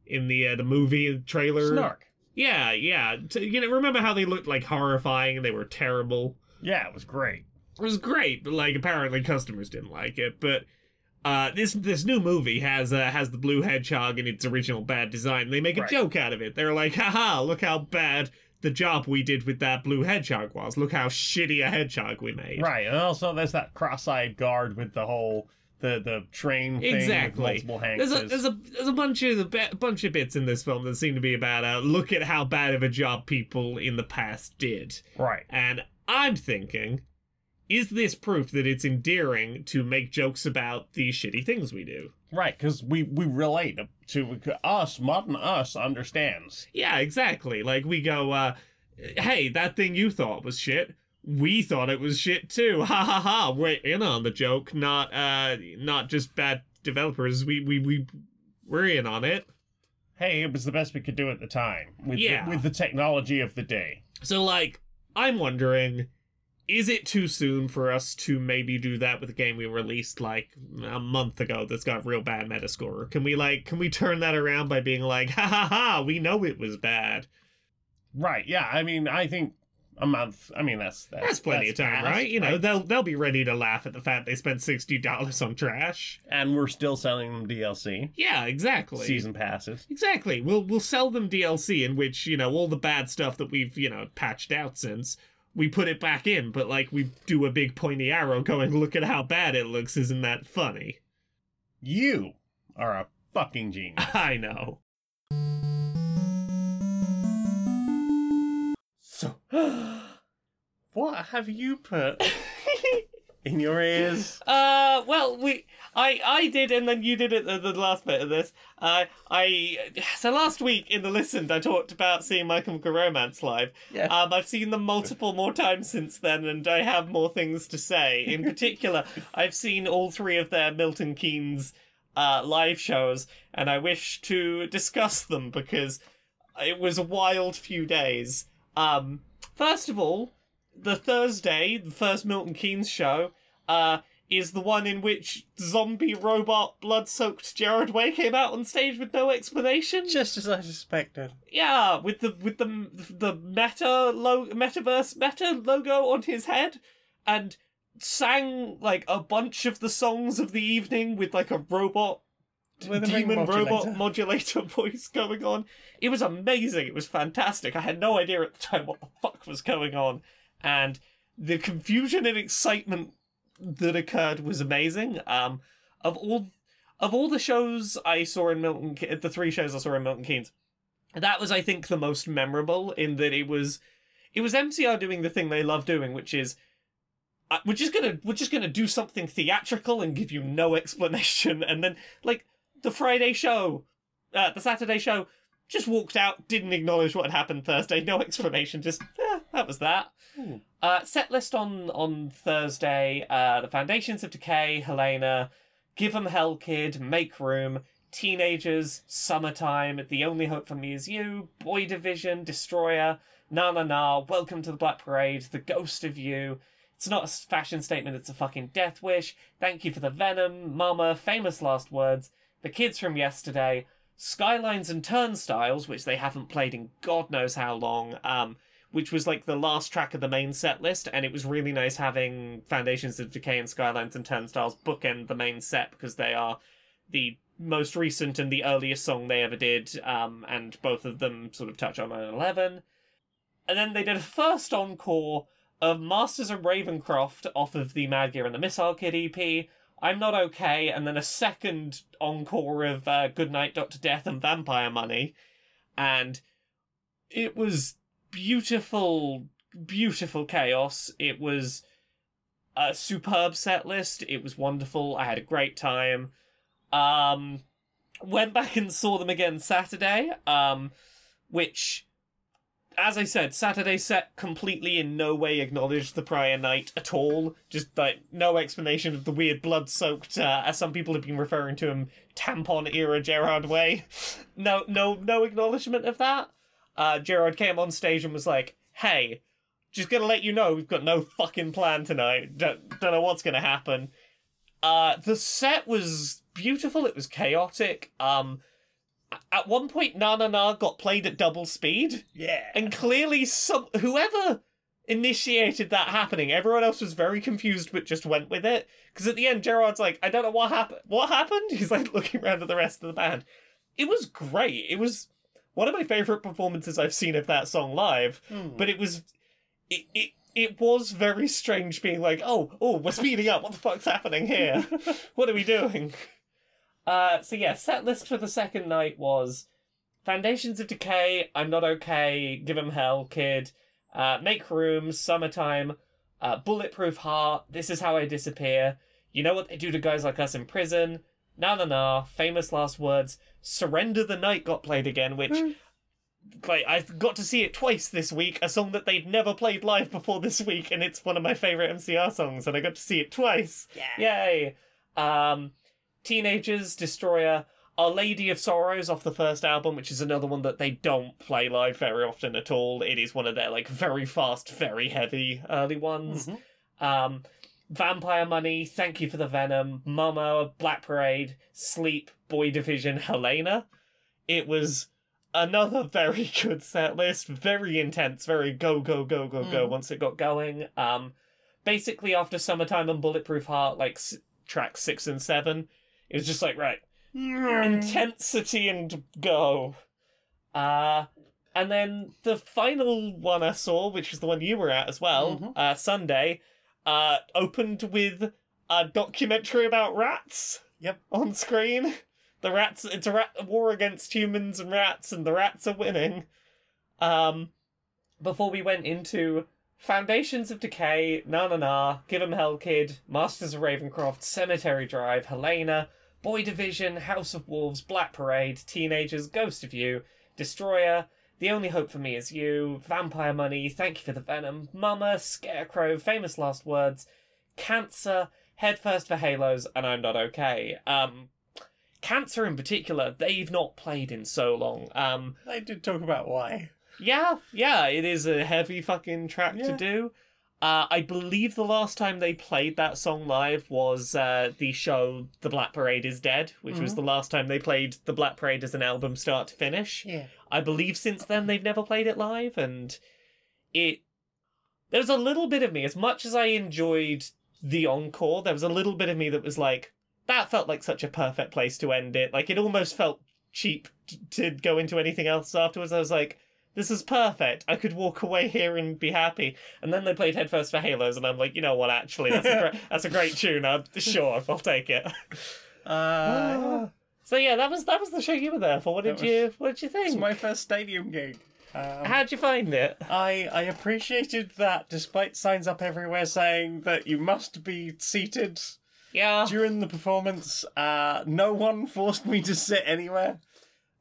in the uh, the movie trailer. Snark. Yeah, yeah. T- you know, remember how they looked like horrifying and they were terrible. Yeah, it was great. It was great, but like apparently customers didn't like it. But uh, this this new movie has uh, has the blue hedgehog in its original bad design. They make a Right. joke out of it. They're like, haha, look how bad the job we did with that blue hedgehog was. Look how shitty a hedgehog we made. Right, and also there's that cross-eyed guard with the whole the the train thing Exactly. with multiple There's a there's a there's a bunch of a bunch of bits in this film that seem to be about uh, look at how bad of a job people in the past did. right. And I'm thinking, is this proof that it's endearing to make jokes about the shitty things we do? Right, because we we relate to us. Modern us understands. Yeah, exactly. Like we go, uh, hey, that thing you thought was shit. We thought it was shit too. <laughs> Ha ha ha. We're in on the joke, not uh not just bad developers. We we we we're in on it. Hey, it was the best we could do at the time with Yeah. the, with the technology of the day. So like, I'm wondering, is it too soon for us to maybe do that with a game we released like a month ago that's got real bad metascore? Can we like can we turn that around by being like, ha ha ha, we know it was bad. Right. Yeah. I mean, I think a month. I mean, that's that's, That's plenty that's of time, right? You know, they'll they'll be ready to laugh at the fact they spent sixty dollars on trash. and we're still selling them DLC Yeah, exactly. season passes. Exactly. We'll we'll sell them DLC in which, you know, all the bad stuff that we've, you know, patched out since we put it back in, but like we do a big pointy arrow going, look at how bad it looks, isn't that funny? You are a fucking genius. <laughs> I know. So, <gasps> what have you put <laughs> in your ears? Uh, well, we, I, I did, and then you did it. The, the last bit of this. Uh, I, so last week in the listened, I talked about seeing My Chemical Romance live. Yeah. Um, I've seen them multiple more times since then, and I have more things to say. In particular, <laughs> I've seen all three of their Milton Keynes uh, live shows, and I wish to discuss them because it was a wild few days. Um, first of all, the Thursday, the first Milton Keynes show, uh, is the one in which zombie robot blood soaked Gerard Way came out on stage with no explanation. Just as I suspected. Yeah, with the with the the meta lo- metaverse meta logo on his head, and sang like a bunch of the songs of the evening with like a robot With demon robot modulator. <laughs> modulator voice going on. It was amazing. It was fantastic. I had no idea at the time what the fuck was going on, and the confusion and excitement that occurred was amazing. Um, of all of all the shows I saw in Milton, the three shows I saw in Milton Keynes, that was I think the most memorable in that it was it was MCR doing the thing they love doing, which is uh, we're just gonna we're just gonna do something theatrical and give you no <laughs> explanation, and then like the Friday show, uh, the Saturday show, just walked out, didn't acknowledge what had happened Thursday, no <laughs> explanation, just eh, that was that. Hmm. Uh, set list on on Thursday: uh, the Foundations of Decay, Helena, Give 'em Hell Kid, Make Room, Teenagers, Summertime, The Only Hope for Me Is You, Boy Division, Destroyer, Na Na Na, Welcome to the Black Parade, The Ghost of You. It's not a fashion statement, it's a fucking death wish. Thank you for the Venom, Mama, Famous Last Words, The Kids from Yesterday, Skylines and Turnstiles, which they haven't played in God knows how long, um, which was like the last track of the main set list, and it was really nice having Foundations of Decay and Skylines and Turnstiles bookend the main set because they are the most recent and the earliest song they ever did, um, and both of them sort of touch on 9 11. And then they did a first encore of Masters of Ravencroft off of the Mad Gear and the Missile Kid EP. I'm Not Okay, and then a second encore of uh, Goodnight, Dr. Death and Vampire Money. And it was beautiful, beautiful chaos. It was a superb set list. It was wonderful. I had a great time. Um, went back and saw them again Saturday, um, which, as I said, Saturday set completely in no way acknowledged the prior night at all. Just like no explanation of the weird blood soaked, uh, as some people have been referring to him, tampon era Gerard way. No, no, no acknowledgement of that. Uh, Gerard came on stage and was like, "Hey, just gonna let you know we've got no fucking plan tonight. Don't, don't know what's gonna happen." Uh, the set was beautiful. It was chaotic. Um, at one point, Na Na Na got played at double speed, Yeah. and clearly, some whoever initiated that happening, everyone else was very confused, but just went with it. Because at the end, Gerard's like, "I don't know what happened. What happened?" <laughs> He's like looking around at the rest of the band. It was great. It was one of my favorite performances I've seen of that song live. Hmm. But it was, it it. It was very strange being like, oh, oh, we're speeding up. What the fuck's happening here? <laughs> what are we doing? Uh, so yeah, set list for the second night was Foundations of Decay, I'm Not Okay, Give 'em Hell, Kid, uh, Make Room, Summertime, uh, Bulletproof Heart, This Is How I Disappear, You Know What They Do to Guys Like Us in Prison, Na Na Na, Famous Last Words, Surrender the Night got played again, which like I got to see it twice this week, a song that they'd never played live before this week, and it's one of my favorite MCR songs, and I got to see it twice. Yeah. Yay! Um, Teenagers, Destroyer, Our Lady of Sorrows off the first album, which is another one that they don't play live very often at all. It is one of their like very fast, very heavy early ones. Um, Vampire Money, Thank You for the Venom, Mama, Black Parade, Sleep, Boy Division, Helena. It was another very <laughs> good set list, very intense, very go go go go go. Mm. Once it got going, um, basically after summertime and bulletproof heart, like s- track six and seven, it was just like right intensity and go. Uh and then the final one I saw, which is the one you were at as well, Mhm. uh Sunday, uh opened with a documentary about rats. Yep. On screen. The rats it's a rat war against humans and rats and the rats are winning. Um before we went into Foundations of Decay, Na Na Na, Give 'em Hell Kid, Masters of Ravencroft, Cemetery Drive, Helena, Boy Division, House of Wolves, Black Parade, Teenagers, Ghost of You, Destroyer, The Only Hope for Me Is You, Vampire Money, Thank You for the Venom, Mama, Scarecrow, Famous Last Words, Cancer, Headfirst for Halos, and I'm Not Okay. Um, Cancer in particular, they've not played in so long. Um, I did talk about why. yeah, yeah, it is a heavy fucking track to do. Uh, I believe the last time they played that song live was uh, the show The Black Parade is Dead, which was Mhm. the last time they played The Black Parade as an album start to finish. Yeah. I believe since then they've never played it live, and it. There was a little bit of me, as much as I enjoyed the encore, there was a little bit of me that was like, that felt like such a perfect place to end it. Like, it almost felt cheap t- to go into anything else afterwards. I was like, this is perfect. I could walk away here and be happy. And then they played Headfirst for Halos, and I'm like, you know what? Actually, that's a great, that's a great tune. I'm sure I'll take it. Uh, <laughs> so yeah, that was that was the show you were there for. What did was- you What did you think? it's my first stadium gig. Um, How'd you find it? I I appreciated that, despite signs up everywhere saying that you must be seated Yeah, during the performance, uh, no one forced me to sit anywhere.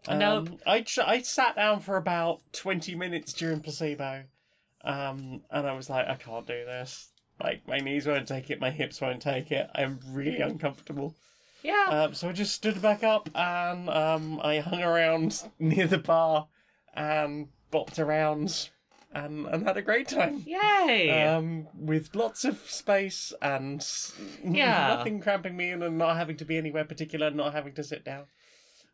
Nope. Um, I tr- I sat down for about twenty minutes during placebo, um, and I was like, I can't do this. Like my knees won't take it, my hips won't take it. I'm really uncomfortable. yeah. Um, so I just stood back up and um, I hung around <laughs> near the bar and bopped around and, and had a great time. Yay! Um, with lots of space and <laughs> Yeah. nothing cramping me in and not having to be anywhere particular, not having to sit down.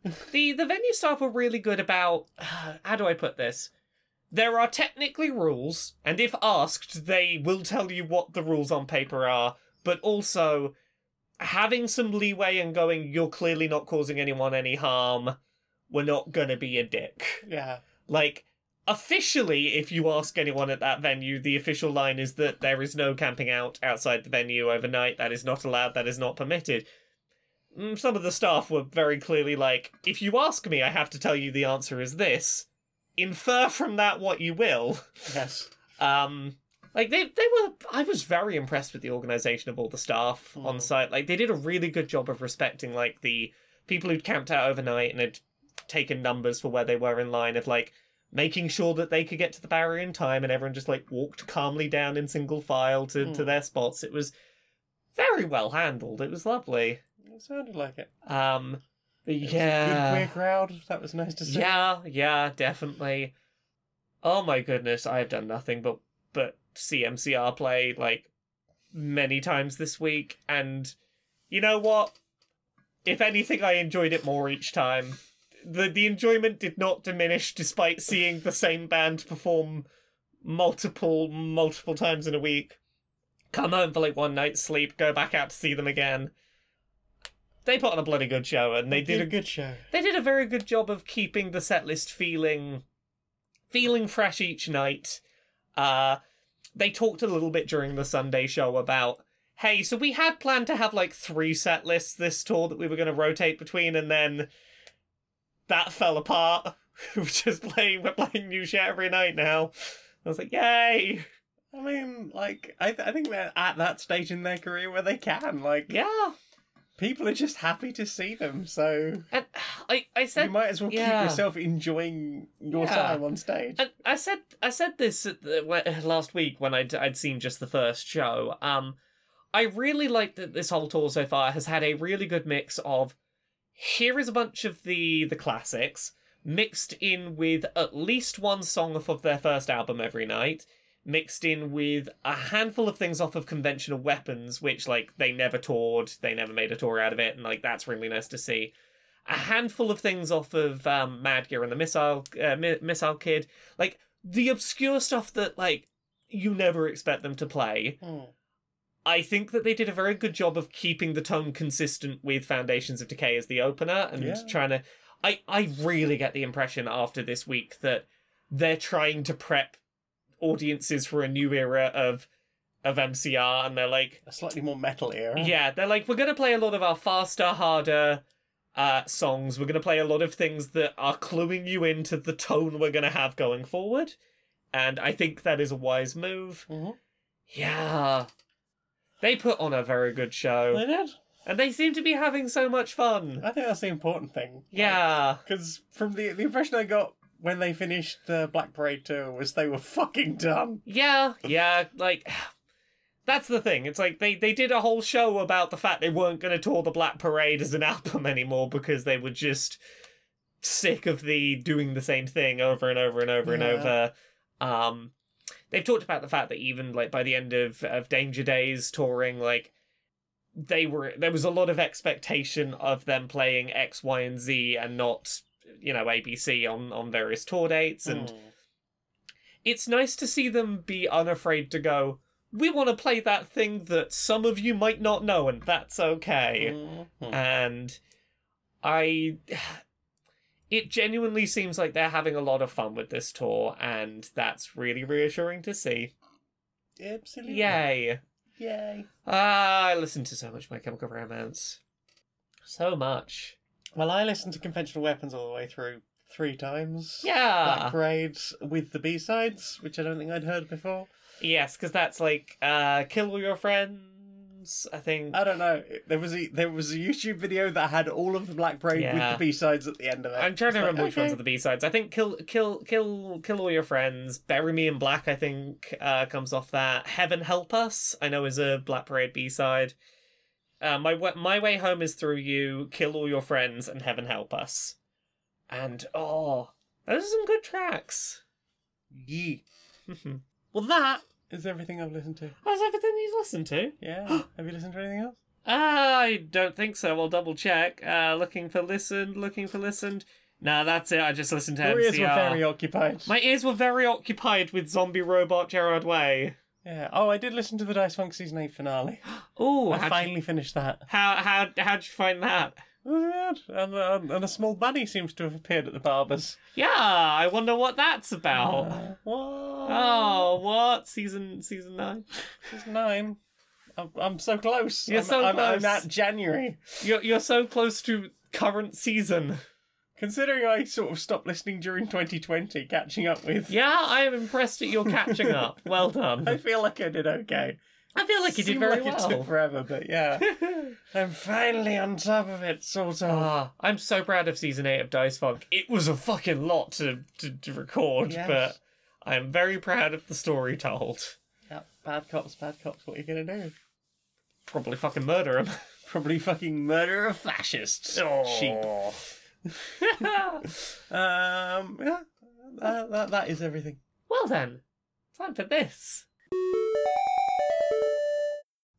The the venue staff were really good about <sighs> how do I put this? There are technically rules, and if asked, they will tell you what the rules on paper are, but also having some leeway and going, you're clearly not causing anyone any harm. We're not gonna be a dick. Yeah. Like, officially, if you ask anyone at that venue, the official line is that there is no camping out outside the venue overnight. That is not allowed. That is not permitted. Mm, Some of the staff were very clearly like, if you ask me, I have to tell you the answer is this. Infer from that what you will. Yes. <laughs> Um, like they they were. I was very impressed with the organization of all the staff on Mm. site. Like they did a really good job of respecting like the people who'd camped out overnight and had taken numbers for where they were in line of like making sure that they could get to the barrier in time and everyone just like walked calmly down in single file to, to Mm. their spots. It was very well handled. It was lovely. It sounded like it. Um, It yeah. Good queer crowd. That was nice to see. Yeah, yeah, definitely. Oh my goodness, I have done nothing but but CMCR play like many times this week, and you know what? If anything, I enjoyed it more each time. the The enjoyment did not diminish despite seeing the same band perform multiple multiple times in a week. Come home for like one night's sleep, go back out to see them again. They put on a bloody good show, and they did a good show. they did a very good job of keeping the set list feeling feeling fresh each night. Uh they talked a little bit during the Sunday show about hey, so we had planned to have like three set lists this tour that we were going to rotate between and then that fell apart. <laughs> we're just playing we're playing new shit every night now. I was like, "Yay!" I mean, like, I, th- I think they're at that stage in their career where they can. Like, Yeah. People are just happy to see them, so And I I said you might as well yeah. keep yourself enjoying your Yeah. time on stage. And I said I said this the, <laughs> last week when I'd I'd seen just the first show. Um, I really like that this whole tour so far has had a really good mix of here is a bunch of the the classics mixed in with at least one song off of their first album every night mixed in with a handful of things off of conventional weapons which like they never toured they never made a tour out of it and like that's really nice to see a handful of things off of um, Mad Gear and the Missile uh, Mi- Missile Kid, like the obscure stuff that like you never expect them to play. Hmm. I think that they did a very good job of keeping the tone consistent with Foundations of Decay as the opener and Yeah. trying to. I I really get the impression after this week that they're trying to prep audiences for a new era of of MCR, and they're like, A slightly more metal era. yeah, they're like, we're gonna play a lot of our faster, harder uh, songs. We're gonna play a lot of things that are cluing you into the tone we're gonna have going forward, and I think that is a wise move. Mhm. Yeah, they put on a very good show, They did. and they seem to be having so much fun. I think that's the important thing. Yeah, Because from the the impression I got when they finished the Black Parade tour was they were fucking done. yeah, yeah. Like. That's the thing. It's like they, they did a whole show about the fact they weren't going to tour the Black Parade as an <laughs> album anymore because they were just sick of the doing the same thing over and over and over and over. Um, they've talked about the fact that even like by the end of, of Danger Days touring, like they were there was a lot of expectation of them playing X, Y, and Z and not you know ABC on on various tour dates and Hmm. it's nice to see them be unafraid to go. We want to play that thing that some of you might not know, and that's okay. Mhm. And I. <sighs> It genuinely seems like they're having a lot of fun with this tour, and that's really reassuring to see. Absolutely. Yay! Yay. Ah, I listen to so much My Chemical Romance. So much. Well, I listened to Conventional Weapons all the way through three times. Yeah. Black! Parade with the B sides, which I don't think I'd heard before. Yes, because that's like uh, Kill All Your Friends, I think. I don't know. There was a there was a YouTube video that had all of the Black Parade Yeah. with the B sides at the end of it. I'm trying to It's like, remember which ones are the B sides. I think kill, kill, kill, kill all your friends. Bury me in black. I think uh, comes off that. Heaven help us. I know is a Black Parade B side. Uh, my my way home is through you. Kill all your friends and heaven help us. And oh, those are some good tracks. Yee. Well, that is everything I've listened to. That's everything you've listened to. Yeah. <gasps> Have you listened to anything else? I don't think so. I'll double check. Uh, looking for listened. Looking for listened. No, that's it. I just listened to Your ears were very occupied. My ears were very occupied with zombie robot Gerard Way. Yeah. Oh, I did listen to the Dice Funk season eight finale. <gasps> Oh, I finally finished that. how how how'd you find that? It was good. And, uh, and a small bunny seems to have appeared at the barber's. Yeah, I wonder what that's about. Uh, what? oh, what season season nine? Season nine. I'm, I'm so close. You're I'm, so I'm, I'm at January. You're you're so close to current season. Considering I sort of stopped listening during 2020, catching up with. Yeah, I am impressed at your catching up. <laughs> Well done. I feel like I did okay. I feel like you did Seemed very like It took forever, but yeah, <laughs> I'm finally on top of it, sort of. Ah, I'm so proud of season eight of Dice Funk. It was a fucking lot to to, to record, Yes. but I'm very proud of the story told. Yep, bad cops, bad cops. What are you gonna do? Probably fucking murder him. <laughs> Probably fucking murder a fascist. Sheep. <laughs> Um, yeah, that, that, that is everything. Well then, time for this.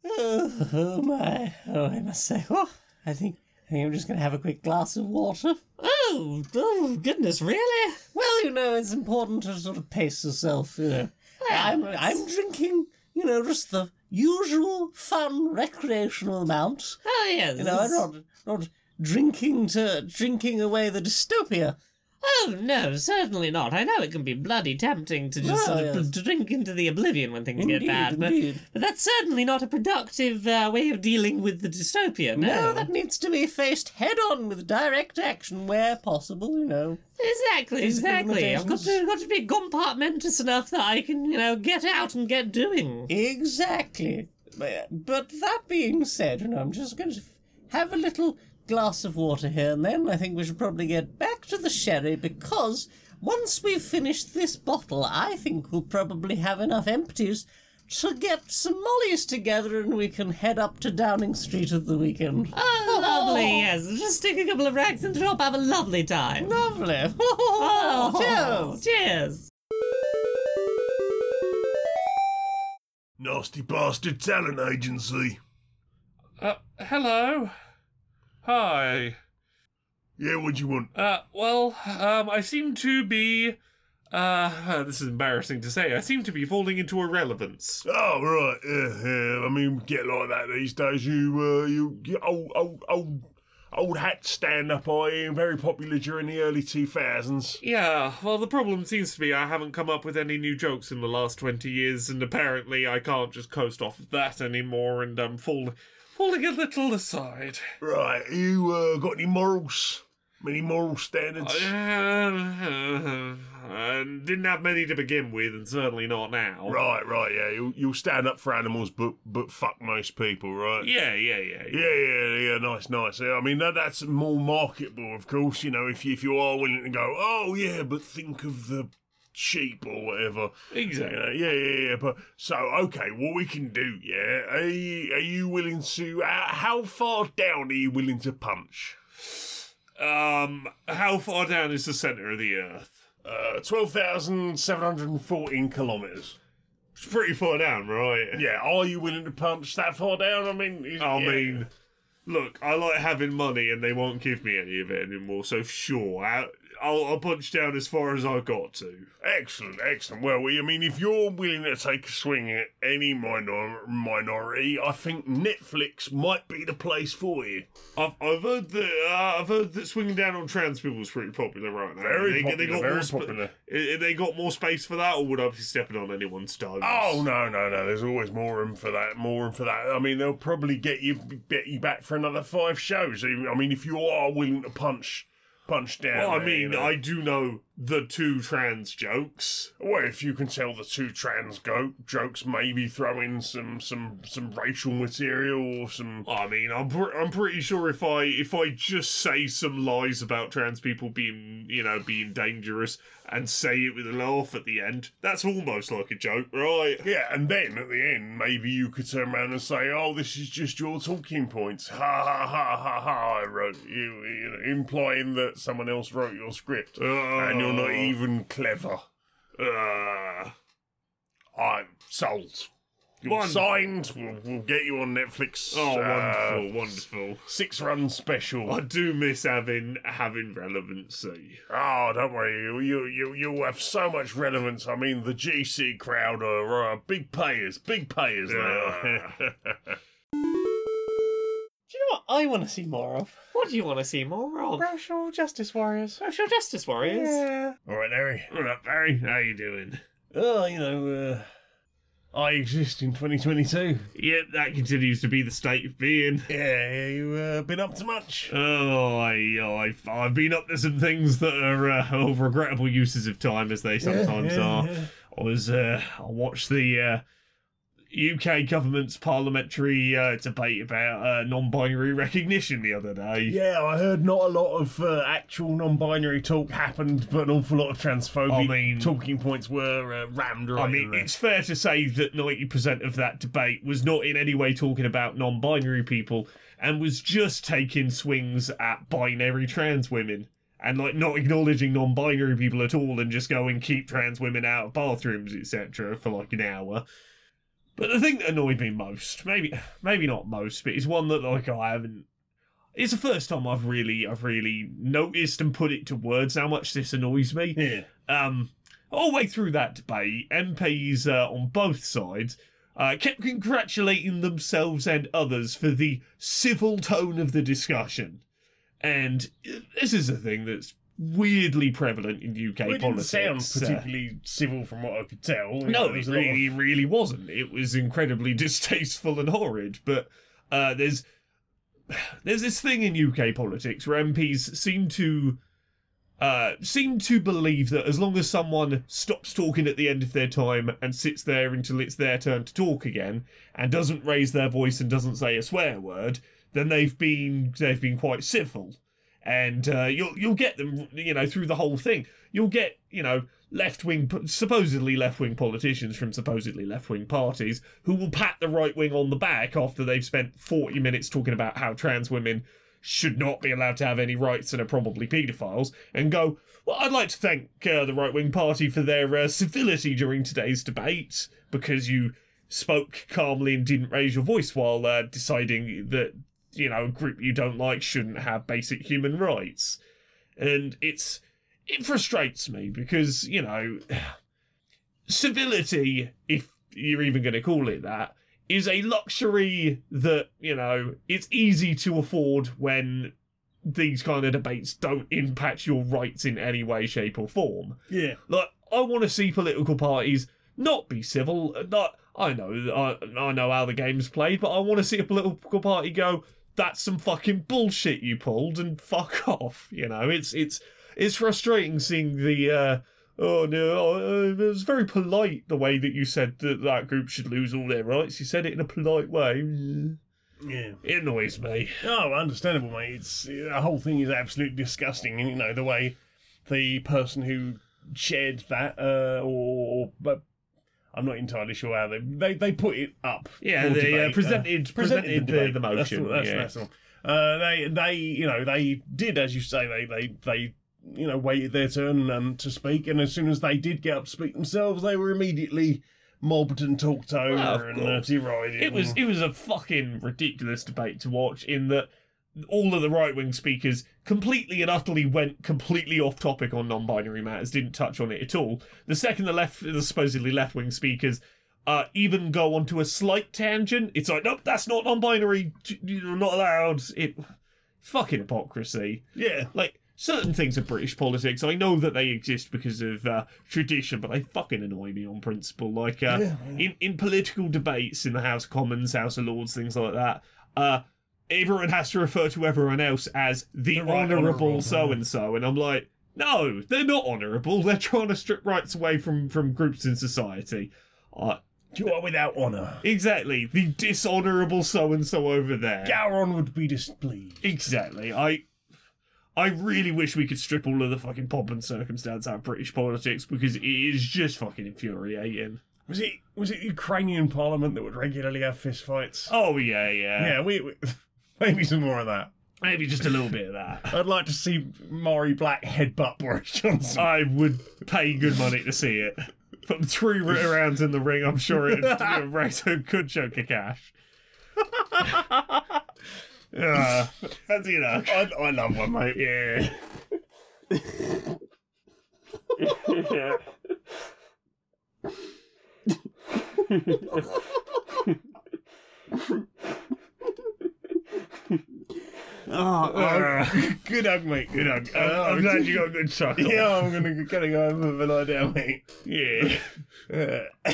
Oh, my! Oh, I must say, oh, I think I think I'm just gonna have a quick glass of water. Oh, oh goodness, really? Well, you know, it's important to sort of pace yourself. You know, I'm I'm drinking, you know, just the usual fun recreational amount. Oh yes. You know, I'm not not drinking to drinking away the dystopia. Oh no, certainly not. I know it can be bloody tempting to just Oh, sort of yes. drink into the oblivion when things Indeed, get bad, but, indeed. but that's certainly not a productive uh, way of dealing with the dystopia. No, No, that needs to be faced head on with direct action where possible. You know. exactly, Physical exactly. I've got to limitations. got to be compartmentous enough that I can, you know, get out and get doing. Exactly. But but that being said, you know, I'm just going to have a little glass of water here, and then I think we should probably get back to the sherry because once we've finished this bottle, I think we'll probably have enough empties to get some mollies together, and we can head up to Downing Street at the weekend. <laughs> Oh, lovely. Yes, just stick a couple of racks in the top, have a lovely time. Lovely. <laughs> Oh, Cheers. Cheers. Nasty bastard talent agency. Uh, hello. Hi. Yeah, what do you want? Uh, well, um, I seem to be. Uh, <laughs> this is embarrassing to say. I seem to be falling into irrelevance. Oh right, yeah, yeah. I mean, get like that these days. You, uh, you, you old, old, old, old hat stand up. I am very popular during the early two thousands. Yeah, well, the problem seems to be I haven't come up with any new jokes in the last 20 years, and apparently I can't just coast off of that anymore, and I'm fall- falling a little aside. Right, you uh, got any morals? Any moral standards? Uh, and didn't have many to begin with, and certainly not now. Right, right, yeah. You'll, you'll stand up for animals, but but fuck most people, right? Yeah, yeah, yeah. Yeah, yeah, yeah, nice, nice. Yeah, I mean that that's more marketable, of course. You know, if you, if you are willing to go, oh yeah, but think of the sheep or whatever. Exactly. You know, yeah, yeah, yeah. But so okay, what we can do, yeah? Are you, are you willing to? Uh, how far down are you willing to punch? Um, how far down is the center of the Earth? Uh, twelve thousand seven hundred and fourteen kilometers. It's pretty far down, right? Yeah, are you willing to punch that far down? I mean, is- I yeah. mean, look, I like having money, and they won't give me any of it anymore. So sure, I, I'll, I'll punch down as far as I've got to. Excellent, excellent. Well, we, I mean, if you're willing to take a swing at any minor- minority, I think Netflix might be the place for you. I've, I've heard that uh, I've heard that swinging down on trans people is pretty popular right now. Very they, popular, got very more spa- popular. eh, they got more space for that, or would I be stepping on anyone's toes? Oh no, no, no! There's always more room for that. More room for that. I mean, they'll probably get you get you back for another five shows. I mean, if you are willing to punch punch down. Well, I there, you mean, know. I do know the two trans jokes. Well, if you can tell the two trans go- jokes, maybe throw in some some some racial material or some. I mean, I'm pr- I'm pretty sure if I if I just say some lies about trans people being you know being dangerous and say it with a laugh at the end, that's almost like a joke, right? Yeah, and then at the end, maybe you could turn around and say, "Oh, this is just your talking points." Ha ha ha ha ha! I wrote you, you know, implying that someone else wrote your script, oh, and you're not even clever. Uh, I'm sold. You're signed. We'll, we'll get you on Netflix. oh, uh, wonderful, wonderful. Six run special. I do miss having having relevancy. Oh, don't worry. You, you, you, you have so much relevance. I mean, the GC crowd are uh, big payers, big payers now. <laughs> <laughs> Do you know what I want to see more of? What do you want to see more of? Racial justice warriors. Social justice warriors. Yeah. All right, Harry. All right, Barry, how you doing? Oh, you know, uh, I exist in 2022. Yep, that continues to be the state of being. Yeah, you uh, been up to much? Oh, I, oh, I've, I've been up to some things that are uh, oh, regrettable uses of time, as they sometimes yeah, are. yeah. I was, uh, I watched the uh, UK government's parliamentary uh, debate about uh, non-binary recognition the other day. Yeah, I heard not a lot of uh, actual non-binary talk happened, but an awful lot of transphobic I mean- talking points were uh, rammed right I mean, it's fair to say that 90% of that debate was not in any way talking about non binary people and was just taking swings at binary trans women and, like, not acknowledging non binary people at all and just going keep trans women out of bathrooms, etc., for like an hour. But the thing that annoyed me most, maybe maybe not most, but it's one that, like, I haven't. It's the first time I've really, I've really noticed and put it to words how much this annoys me yeah. um, all the way through that debate, MPs uh, on both sides uh, kept congratulating themselves and others for the civil tone of the discussion. And uh, this is a thing that's weirdly prevalent in UK Well, it didn't politics. sound Uh, particularly civil from what I could tell. No, it lot of- really, really wasn't. It was incredibly <laughs> distasteful and horrid. But uh, there's <sighs> there's this thing in UK politics where MPs seem to uh, seem to believe that as long as someone stops talking at the end of their time and sits there until it's their turn to talk again and doesn't raise their voice and doesn't say a swear word, then they've been they've been quite civil. And uh, you'll you'll get them, you know, through the whole thing. You'll get, you know, left wing, supposedly left wing politicians from supposedly left wing parties who will pat the right wing on the back after they've spent 40 minutes talking about how trans women should not be allowed to have any rights and are probably paedophiles and go, Well, I'd like to thank uh, the right wing party for their uh, civility during today's debate because you spoke calmly and didn't raise your voice while uh, deciding that, you know, a group you don't like shouldn't have basic human rights. and it's it frustrates me because you know <sighs> civility, if you're even going to call it that, is a luxury that you know it's easy to afford when these kind of debates don't impact your rights in any way, shape, or form. Yeah. Like, I want to see political parties not be civil. Not, I know, I, I know how the game's played, but I want to see a political party go. That's some fucking bullshit you pulled, and fuck <laughs> off. You know, it's it's it's frustrating seeing the. Uh, oh no, uh, it was very polite the way that you said that that group should lose all their rights. You said it in a polite way. Yeah. It annoys me. Oh, understandable, mate. It's the whole thing is absolutely disgusting. And you know the way the person who shared that, uh, or but I'm not entirely sure how they they, they put it up. Yeah, for they uh, debate. presented, presented, the, debate. the That's motion. all- That's, yeah. that's all. Uh, they they you know they did as you say they they they you know waited their turn um, to speak, and as soon as they did get up to speak themselves, they were immediately mobbed and talked over Well, and uh, derided. It was and- it was a fucking ridiculous debate to watch in that all of the right wing speakers completely and utterly went completely off topic on non binary matters, didn't touch on it at all. The second the left the supposedly left wing speakers uh, even go onto a slight tangent, it's like, nope, that's not non binary, you're not allowed. It fucking hypocrisy. yeah. Like certain things of British politics, I know that they exist because of uh, tradition, but they fucking annoy me on principle. Like uh, Yeah, in in political debates in the House of Commons, House of Lords, things like that. Uh, everyone has to refer to everyone else as the, The right honourable honourable, so and so, and I'm like, no, they're not honourable. They're trying to strip rights away from from groups in society. Uh, You are without honour. exactly, the dishonourable so and so over there. Gowron would be displeased. Exactly. I I really wish we could strip all of the fucking pomp and circumstance out of British politics because it is just fucking infuriating. Was it was it Ukrainian Parliament that would regularly have fistfights? Oh yeah, yeah. yeah, we, we <laughs> maybe some more of that. Maybe just a little bit of that. <laughs> I'd like to see Maury Black headbutt Boris Johnson. I would pay good money to see it. Put three <laughs> rounds in the ring, I'm sure it'd raise a good chunk of cash. uh, fancy enough. I, I love one, mate. Yeah. yeah. <laughs> Oh, good hug, mate. Good hug. I'm, I'm glad you got a good chuckle. Yeah, I'm gonna gonna go over the lie down, mate. Yeah. <laughs> Uh,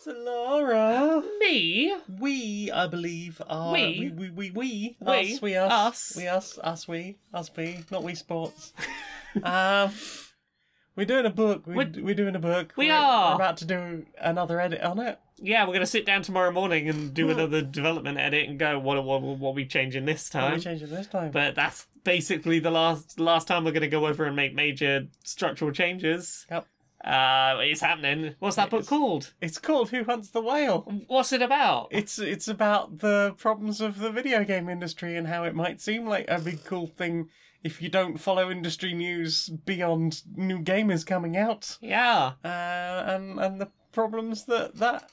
So Laura, Me? we I believe are We? we we we, we, We? us we us Us? we us us we us we not we sports. <laughs> um, we're doing a book. We're, We're- we're doing a book. We We're- are. We're about to do another edit on it. Yeah, we're gonna sit down tomorrow morning and do another development edit and go, what what what are we changing this What are time? we changing this time? But that's basically the last last time we're gonna go over and make major structural changes. Yep. Uh, it's happening. What's that book It's- called? It's called Who Hunts the Whale. What's it about? It's it's about the problems of the video game industry and how it might seem like a big cool thing if you don't follow industry news beyond new gamers coming out, yeah. uh, and and the problems that that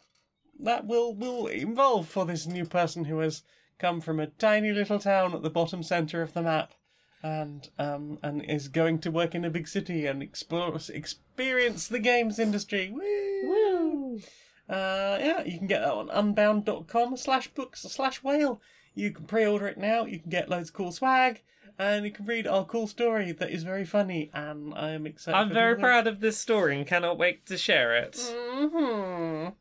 that will will involve for this new person who has come from a tiny little town at the bottom center of the map. And um and is going to work in a big city and explore experience the games industry. Woo! Woo. Uh, yeah, you can get that on unbound.com slash books slash whale. You can pre-order it now, you can get loads of cool swag, and you can read our cool story that is very funny, and I am excited I'm very proud of this story and cannot wait to share it. Mhm.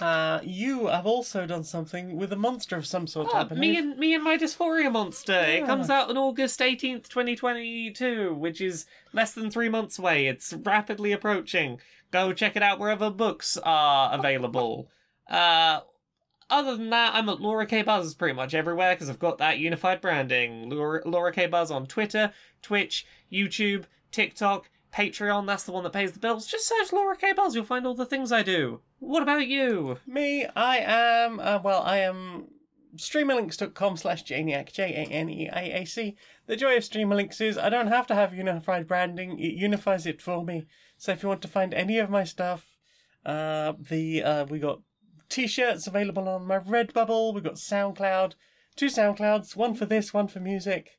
Uh, you have also done something with a monster of some sort Oh, happening. me and me and my dysphoria monster. It comes out on August eighteenth, twenty twenty two, which is less than three months away. It's rapidly approaching. Go check it out wherever books are available. uh, other than that, I'm at Laura K Buzz pretty much everywhere because I've got that unified branding. Laura, Laura K Buzz on Twitter, Twitch, YouTube, TikTok, Patreon. That's the one that pays the bills. Just search Laura K Buzz. You'll find all the things I do. What about you? Me, I am, uh, well, I am streamerlinks.com slash Janiac, J A N E A A C. The joy of Streamerlinks is I don't have to have unified branding, it unifies it for me. So if you want to find any of my stuff, uh, the uh, we got t shirts available on my Redbubble, we've got SoundCloud, two SoundClouds, one for this, one for music.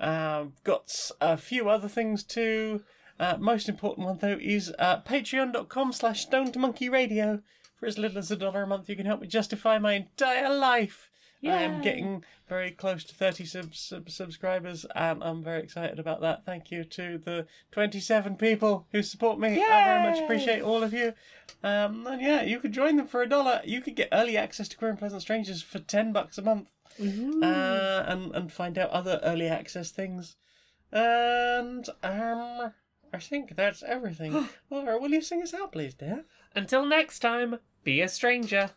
Um, got a few other things too. Uh, most important one though is uh, patreon.com slash stone to monkey radio. For as little as a dollar a month, you can help me justify my entire life. I am getting very close to 30 sub- sub- subscribers, and I'm very excited about that. Thank you to the 27 people who support me. I very much appreciate all of you. Um, and yeah, you could join them for a dollar. You could get early access to Queer and Pleasant Strangers for 10 bucks a month, uh, and and find out other early access things. And um, I think that's everything. <gasps> Laura, will you sing us out, please, dear? Until next time, be a stranger.